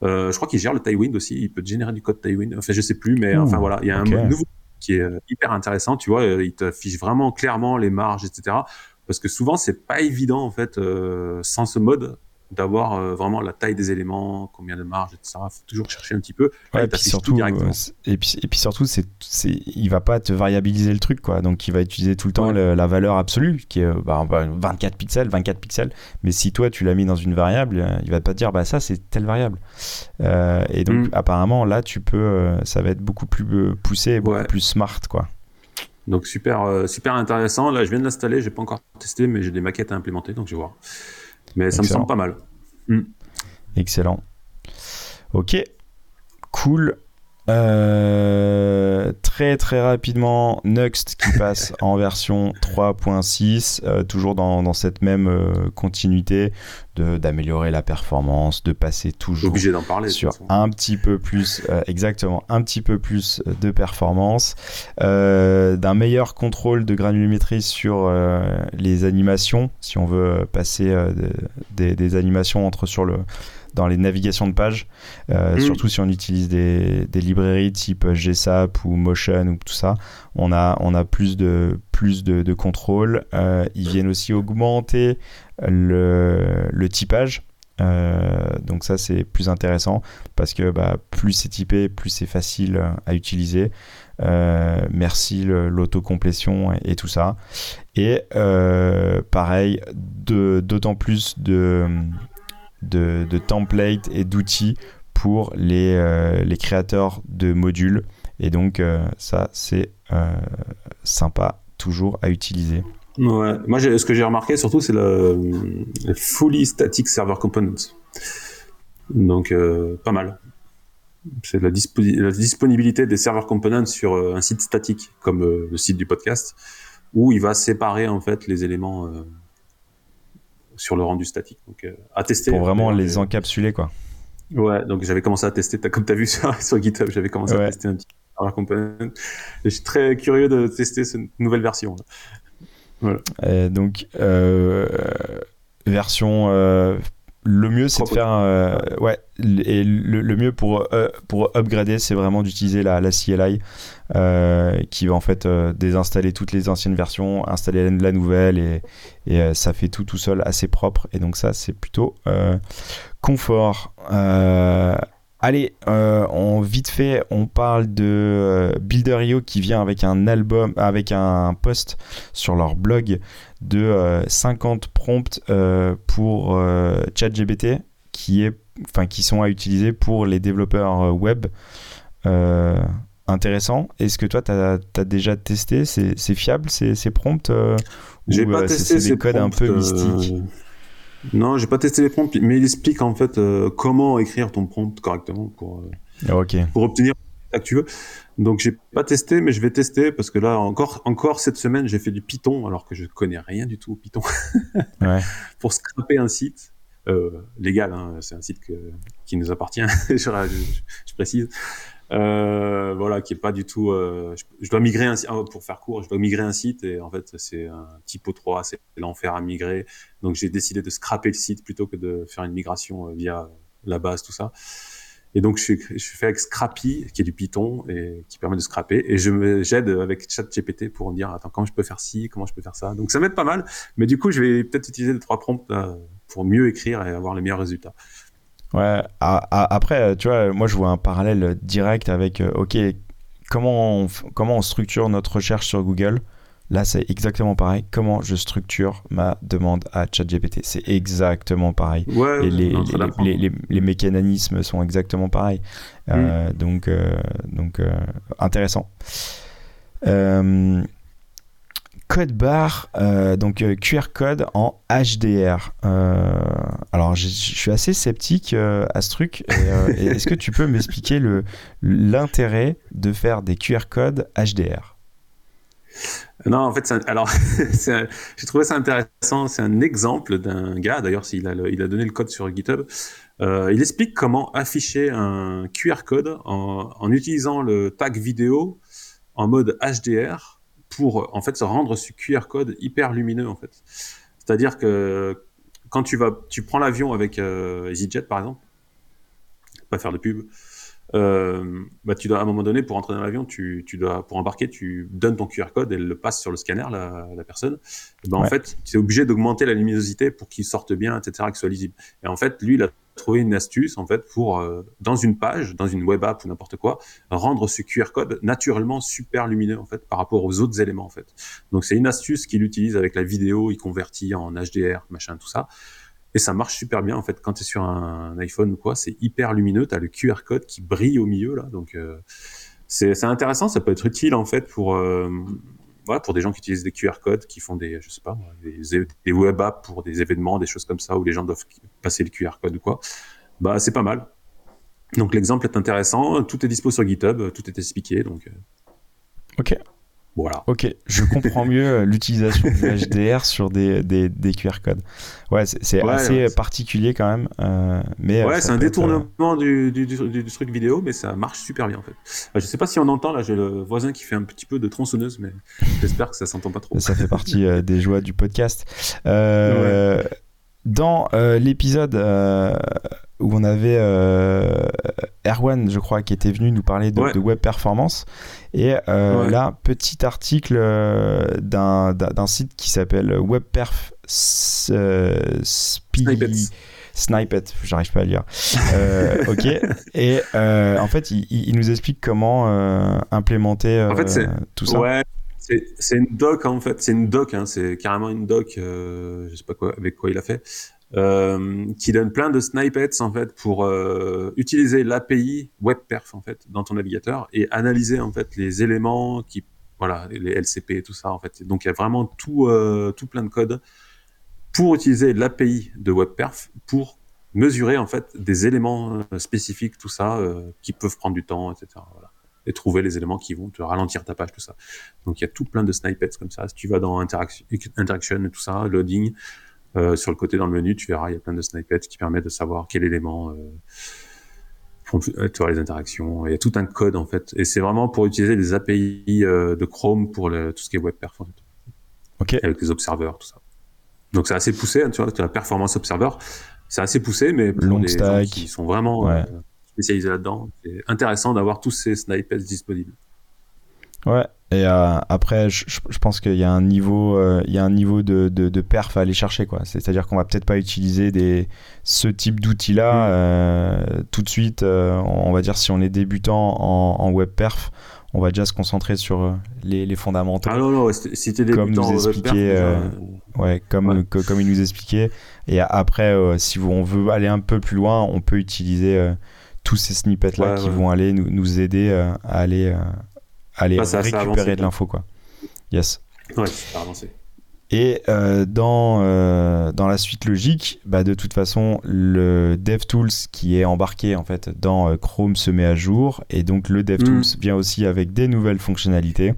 Je crois qu'il gère le Tailwind aussi. Il peut te générer du code Tailwind. Enfin, je sais plus, mais enfin voilà, il y a un nouveau qui est hyper intéressant. Tu vois, il t'affiche vraiment clairement les marges, etc parce que souvent c'est pas évident en fait euh, sans ce mode d'avoir euh, vraiment la taille des éléments, combien de marge, etc. Faut toujours chercher un petit peu. et, puis surtout, euh, et, puis, et puis surtout, c'est, c'est, il va pas te variabiliser le truc, quoi. Donc, il va utiliser tout le temps la valeur absolue, qui est bah, 24 pixels, 24 pixels. Mais si toi, tu l'as mis dans une variable, il va pas te dire, bah ça, c'est telle variable. et donc, mm. apparemment, là, tu peux, ça va être beaucoup plus poussé, beaucoup plus smart, quoi. Donc super, euh, super intéressant. Là, je viens de l'installer, j'ai pas encore testé, mais j'ai des maquettes à implémenter, donc je vais voir. Mais ça me semble pas mal. Excellent. Ok, cool. Euh, très très rapidement, Nuxt qui passe en version 3.6, euh, toujours dans, dans, cette même euh, continuité d'améliorer la performance, de passer toujours obligé d'en parler sur un petit peu plus, exactement, un petit peu plus de performance, d'un meilleur contrôle de granulométrie sur les animations, si on veut passer des, des animations entre sur le dans les navigations de pages, euh, mm. surtout si on utilise des, des, librairies type GSAP ou Motion ou tout ça, on a, on a plus de, plus de, de contrôle. Euh, ils viennent aussi augmenter le, le typage. Euh, donc ça c'est plus intéressant parce que bah, plus c'est typé, plus c'est facile à utiliser. Euh, merci l'autocomplétion et, et, tout ça. Et euh, pareil, d'autant plus de, de, templates et d'outils pour les, les créateurs de modules. Et donc, ça, c'est sympa toujours à utiliser. Ouais. Moi, ce que j'ai remarqué surtout, c'est le, fully static server components. Donc, euh, pas mal. C'est la, la, disponibilité des server components sur euh, un site statique, comme euh, le site du podcast, où il va séparer en fait les éléments sur le rendu statique. Donc, à tester. Pour vraiment les encapsuler, quoi. Ouais. Donc, j'avais commencé à tester. Comme tu as vu sur, sur GitHub, j'avais commencé à tester un petit server component. Et je suis très curieux de tester cette nouvelle version. Euh, donc, euh, version euh, le mieux c'est de faire ouais et le, mieux pour pour upgrader c'est vraiment d'utiliser la, la CLI qui va en fait désinstaller toutes les anciennes versions installer la nouvelle et, et ça fait tout tout seul assez propre. Et donc ça c'est plutôt confort Allez, euh, on, vite fait, on parle de euh, Builder.io qui vient avec un album, avec un post sur leur blog de 50 euh, prompts pour ChatGPT qui est, enfin, qui sont à utiliser pour les développeurs web. intéressant. Est-ce que toi, tu as, déjà testé? C'est fiable ces, prompts J'ai pas testé ces codes un peu mystiques? Non, j'ai pas testé les prompts, mais il explique en fait euh, comment écrire ton prompt correctement pour, euh, pour obtenir ce que tu veux. Donc j'ai pas testé, mais je vais tester parce que là encore, encore cette semaine, j'ai fait du Python alors que je connais rien du tout au Python ouais. pour scraper un site. Euh, légal, hein, c'est un site que, qui nous appartient, je, je, précise. Euh, voilà, qui est pas du tout. Euh, je, dois migrer un oh, pour faire court, je dois migrer un site et en fait c'est un typo 3, c'est l'enfer à migrer. Donc j'ai décidé de scraper le site plutôt que de faire une migration euh, via la base, tout ça. Et donc je, je fais avec Scrappy, qui est du Python et qui permet de scraper. Et je j'aide avec ChatGPT pour me dire attends comment je peux faire ci, comment je peux faire ça. Donc ça m'aide pas mal. Mais du coup je vais peut-être utiliser les trois prompts pour mieux écrire et avoir les meilleurs résultats. Ouais, après, tu vois, moi je vois un parallèle direct avec, euh, ok, comment on, comment on structure notre recherche sur Google Là, c'est exactement pareil. Comment je structure ma demande à ChatGPT C'est exactement pareil. Ouais, Et les, les, les, les, mécanismes sont exactement pareils. Euh, mm. donc, euh, donc intéressant. Code bar, euh, donc euh, QR code en HDR. Euh, alors, je suis assez sceptique à ce truc. Est-ce que tu peux m'expliquer l'intérêt de faire des QR codes HDR non, en fait, alors j'ai trouvé ça intéressant. C'est un exemple d'un gars. D'ailleurs, il a, il a donné le code sur GitHub. il explique comment afficher un QR code en, en utilisant le tag vidéo en mode HDR pour en fait se rendre ce QR code hyper lumineux en fait. C'est-à-dire que quand tu vas, tu prends l'avion avec euh, EasyJet par exemple, pas faire de pub, euh, bah tu dois à un moment donné pour entrer dans l'avion, tu, tu, dois pour embarquer, tu donnes ton QR code, elle le passe sur le scanner la, la personne. Et ben en fait, tu es obligé d'augmenter la luminosité pour qu'il sorte bien, etc., qu'il soit lisible. Et en fait, lui, il a trouvé une astuce en fait pour euh, dans une page, dans une web app ou n'importe quoi, rendre ce QR code naturellement super lumineux en fait par rapport aux autres éléments en fait. Donc c'est une astuce qu'il utilise avec la vidéo, il convertit en HDR, machin, tout ça. Et ça marche super bien en fait quand tu es sur un iPhone ou quoi, c'est hyper lumineux, tu as le QR code qui brille au milieu là, donc euh, c'est intéressant, ça peut être utile en fait pour euh, voilà, pour des gens qui utilisent des QR codes, qui font des je sais pas des, web apps pour des événements, des choses comme ça où les gens doivent passer le QR code ou quoi. Bah c'est pas mal. Donc l'exemple est intéressant, tout est dispo sur GitHub, tout est expliqué donc. Euh. Ok. Voilà. Ok, je comprends mieux euh, l'utilisation du HDR sur des, des, des, QR codes. Ouais, c'est assez particulier quand même. Euh, mais euh, ouais, c'est un détournement du, du, du, truc vidéo, mais ça marche super bien en fait. Je sais pas si on entend, là j'ai le voisin qui fait un petit peu de tronçonneuse, mais j'espère que ça s'entend pas trop. Ça fait partie des joies du podcast. Dans l'épisode où on avait Erwan, je crois, qui était venu nous parler de, de web performance, et euh, là, petit article euh, d'un site qui s'appelle WebPerf euh, Snippet, j'arrive pas à lire. Euh, ok. Et euh, en fait, il, il, nous explique comment euh, implémenter en fait, tout ça. Ouais, c'est une doc en fait. C'est une doc. Hein, c'est carrément une doc. je sais pas quoi, avec quoi il a fait. Qui donne plein de snippets en fait pour utiliser l'API WebPerf en fait dans ton navigateur et analyser en fait les éléments qui voilà les LCP et tout ça en fait. Donc il y a vraiment tout tout plein de code pour utiliser l'API de WebPerf pour mesurer en fait des éléments euh, spécifiques, tout ça, euh, qui peuvent prendre du temps, etc. Et trouver les éléments qui vont te ralentir ta page, tout ça. Donc il y a tout plein de snippets comme ça. Si tu vas dans interaction, interaction tout ça, loading, euh, sur le côté dans le menu, tu verras, il y a plein de snippets qui permettent de savoir quel élément euh, font, tu vois, les interactions. Il y a tout un code en fait. Et c'est vraiment pour utiliser les API de Chrome pour le, tout ce qui est web perf en fait. Ok. Avec les observeurs, tout ça. Donc c'est assez poussé, hein, tu vois, tu as la performance observer c'est assez poussé, mais pour les gens qui sont vraiment euh, spécialisés là-dedans, c'est intéressant d'avoir tous ces snippets disponibles. Ouais. Et euh, après, je, pense qu'il y a un niveau, euh, il y a un niveau de, de, perf à aller chercher, quoi. C'est-à-dire qu'on va peut-être pas utiliser des, ce type d'outils-là mm. tout de suite. on va dire si on est débutant en, en web perf, on va déjà se concentrer sur les, les fondamentaux. Ah non, non, si tu débutant comme nous expliquait, ouais, comme, comme il nous expliquait. Et après, euh, si on veut aller un peu plus loin, on peut utiliser euh, tous ces snippets-là qui vont aller nous, nous aider euh, à aller, aller récupérer de l'info. Quoi. Yes. Ouais, super avancé. Et dans, dans la suite logique, bah, de toute façon, le DevTools qui est embarqué en fait dans Chrome se met à jour. Et donc le DevTools mm. vient aussi avec des nouvelles fonctionnalités.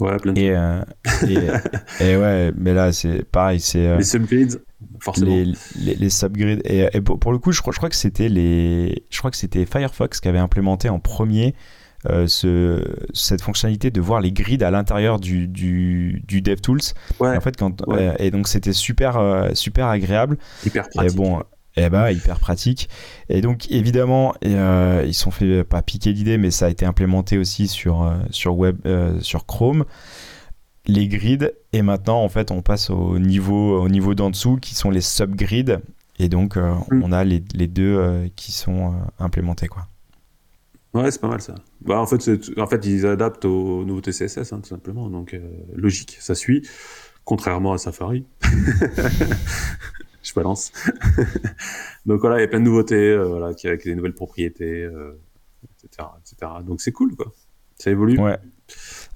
Ouais, plein de et, euh, et, ouais, mais là, c'est pareil. c'est euh, les subgrids, forcément. Les, les, subgrids. Et, pour, le coup, je crois, je crois que c'était les, je crois que c'était Firefox qui avait implémenté en premier euh, ce, cette fonctionnalité de voir les grids à l'intérieur du, du, du DevTools. Ouais, en fait, quand, et donc c'était super, super agréable. Hyper pratique. Et bon, eh ben, hyper pratique. Et donc, évidemment, euh, ils sont fait pas piquer l'idée, mais ça a été implémenté aussi sur, euh, sur, web, euh, sur Chrome. Les grids, et maintenant, en fait, on passe au niveau, au niveau d'en dessous qui sont les subgrids. Et donc, mm. on a les, les deux qui sont implémentés, quoi. Ouais, c'est pas mal ça. Bah, en, fait, en fait, ils adaptent au nouveau TCSS, hein, tout simplement. Donc, logique, ça suit. Contrairement à Safari. je balance. Donc voilà, il y a plein de nouveautés, euh, voilà, qui avec des nouvelles propriétés, euh, etc., etc. Donc c'est cool, quoi. Ça évolue. Ouais.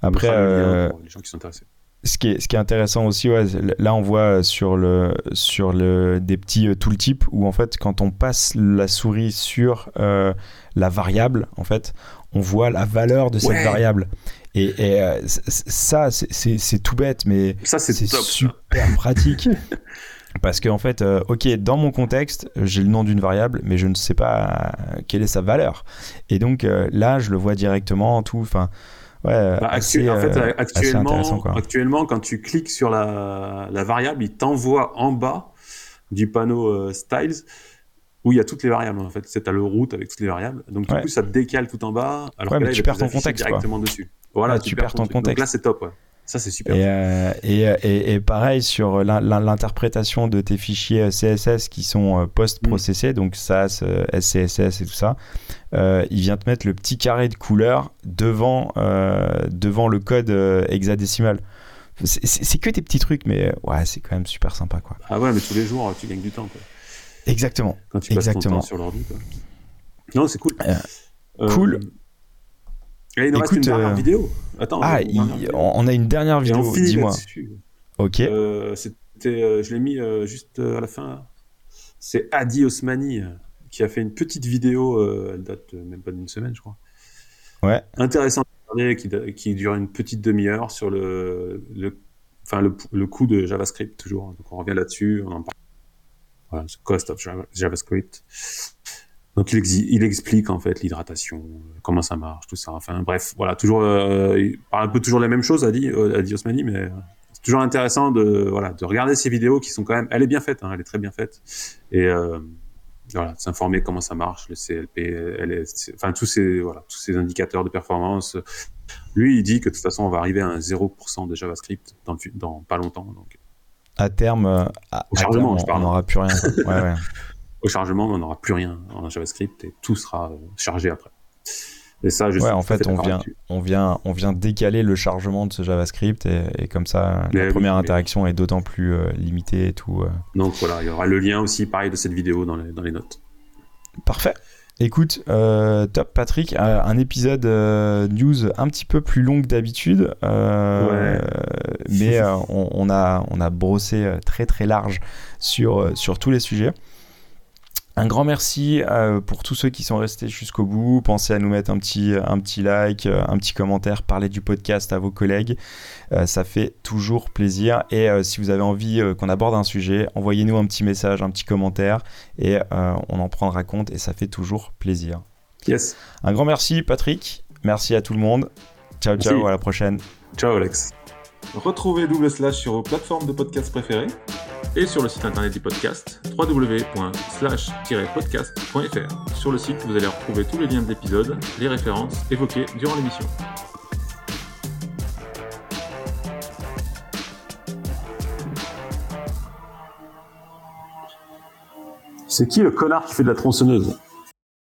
Après, euh, les gens qui sont intéressés. Ce qui, est, ce qui est intéressant aussi, ouais, là on voit sur, le, sur le, des petits tooltips où en fait quand on passe la souris sur la variable, en fait, on voit la valeur de cette variable. Et, ça, c'est tout bête, mais ça c'est super pratique. Parce qu'en en fait, euh, ok, dans mon contexte, j'ai le nom d'une variable, mais je ne sais pas euh, quelle est sa valeur. Et donc euh, là, je le vois directement, tout. Enfin, ouais. Bah, en fait, actuellement, actuellement, quand tu cliques sur la, la variable, il t'envoie en bas du panneau styles où il y a toutes les variables. En fait, c'est à le route avec toutes les variables. Donc du coup, ça te décale tout en bas. Alors que là, tu perds ton contexte directement dessus. Voilà, tu, perds ton, contexte. Donc là, c'est top. Ouais. Ça, c'est super. Et, euh, et, et, pareil sur l'interprétation de tes fichiers CSS qui sont euh, post-processés, mm. donc SAS, SCSS et tout ça. Euh, il vient te mettre le petit carré de couleur devant, devant le code hexadécimal. C'est que des petits trucs, mais ouais, c'est quand même super sympa. Quoi. Ah ouais, mais tous les jours, tu gagnes du temps. Quoi. Exactement. Quand tu passes Exactement. ton temps sur l'ordi. Non, c'est cool. cool. Et il nous reste une dernière vidéo. Attends, ah, on a une dernière vidéo, dis-moi. Ok. Euh, c'était, euh, je l'ai mis euh, juste à la fin. C'est Adi Osmani qui a fait une petite vidéo, elle date même pas d'une semaine, je crois. Ouais. Intéressant qui, qui dure une petite demi-heure sur le, le, enfin le, le coût de JavaScript, toujours. Donc on revient là-dessus, on en parle. Voilà, cost of JavaScript. Donc il, il, explique en fait l'hydratation, comment ça marche, tout ça. Enfin bref, voilà, toujours euh, il parle un peu toujours la même chose à dit, euh, dit Osmani, mais c'est toujours intéressant de voilà de regarder ces vidéos qui sont quand même, elle est bien faite, hein, elle est très bien faite, et euh, voilà, s'informer comment ça marche, le CLP, enfin tous ces voilà tous ces indicateurs de performance. Lui, il dit que de toute façon, on va arriver à un 0% de JavaScript dans, dans pas longtemps. Donc à terme, à, à terme, on n'aura plus rien. ouais, ouais. Au chargement, on n'aura plus rien en JavaScript et tout sera euh, chargé après. Et ça, je ouais, en fait, on vient, on, vient, on vient décaler le chargement de ce JavaScript et, comme ça, la première interaction est d'autant plus limitée et tout. Donc voilà, il y aura le lien aussi, pareil, de cette vidéo dans les, dans les notes. Parfait. Écoute, euh, top Patrick, euh, un épisode euh, news un petit peu plus long que d'habitude, mais on, a, on a brossé très très large sur, sur tous les sujets. Un grand merci euh, pour tous ceux qui sont restés jusqu'au bout. Pensez à nous mettre un petit, un petit like, euh, un petit commentaire, parler du podcast à vos collègues. Euh, ça fait toujours plaisir. Et si vous avez envie qu'on aborde un sujet, envoyez-nous un petit message, un petit commentaire et on en prendra compte et ça fait toujours plaisir. Yes. Un grand merci Patrick. Merci à tout le monde. Ciao, ciao, à la prochaine. Ciao Alex. Retrouvez Double Slash sur vos plateformes de podcast préférées et sur le site internet du podcast www.slash-podcast.fr. Sur le site, vous allez retrouver tous les liens de l'épisode, les références évoquées durant l'émission. C'est qui le connard qui fait de la tronçonneuse?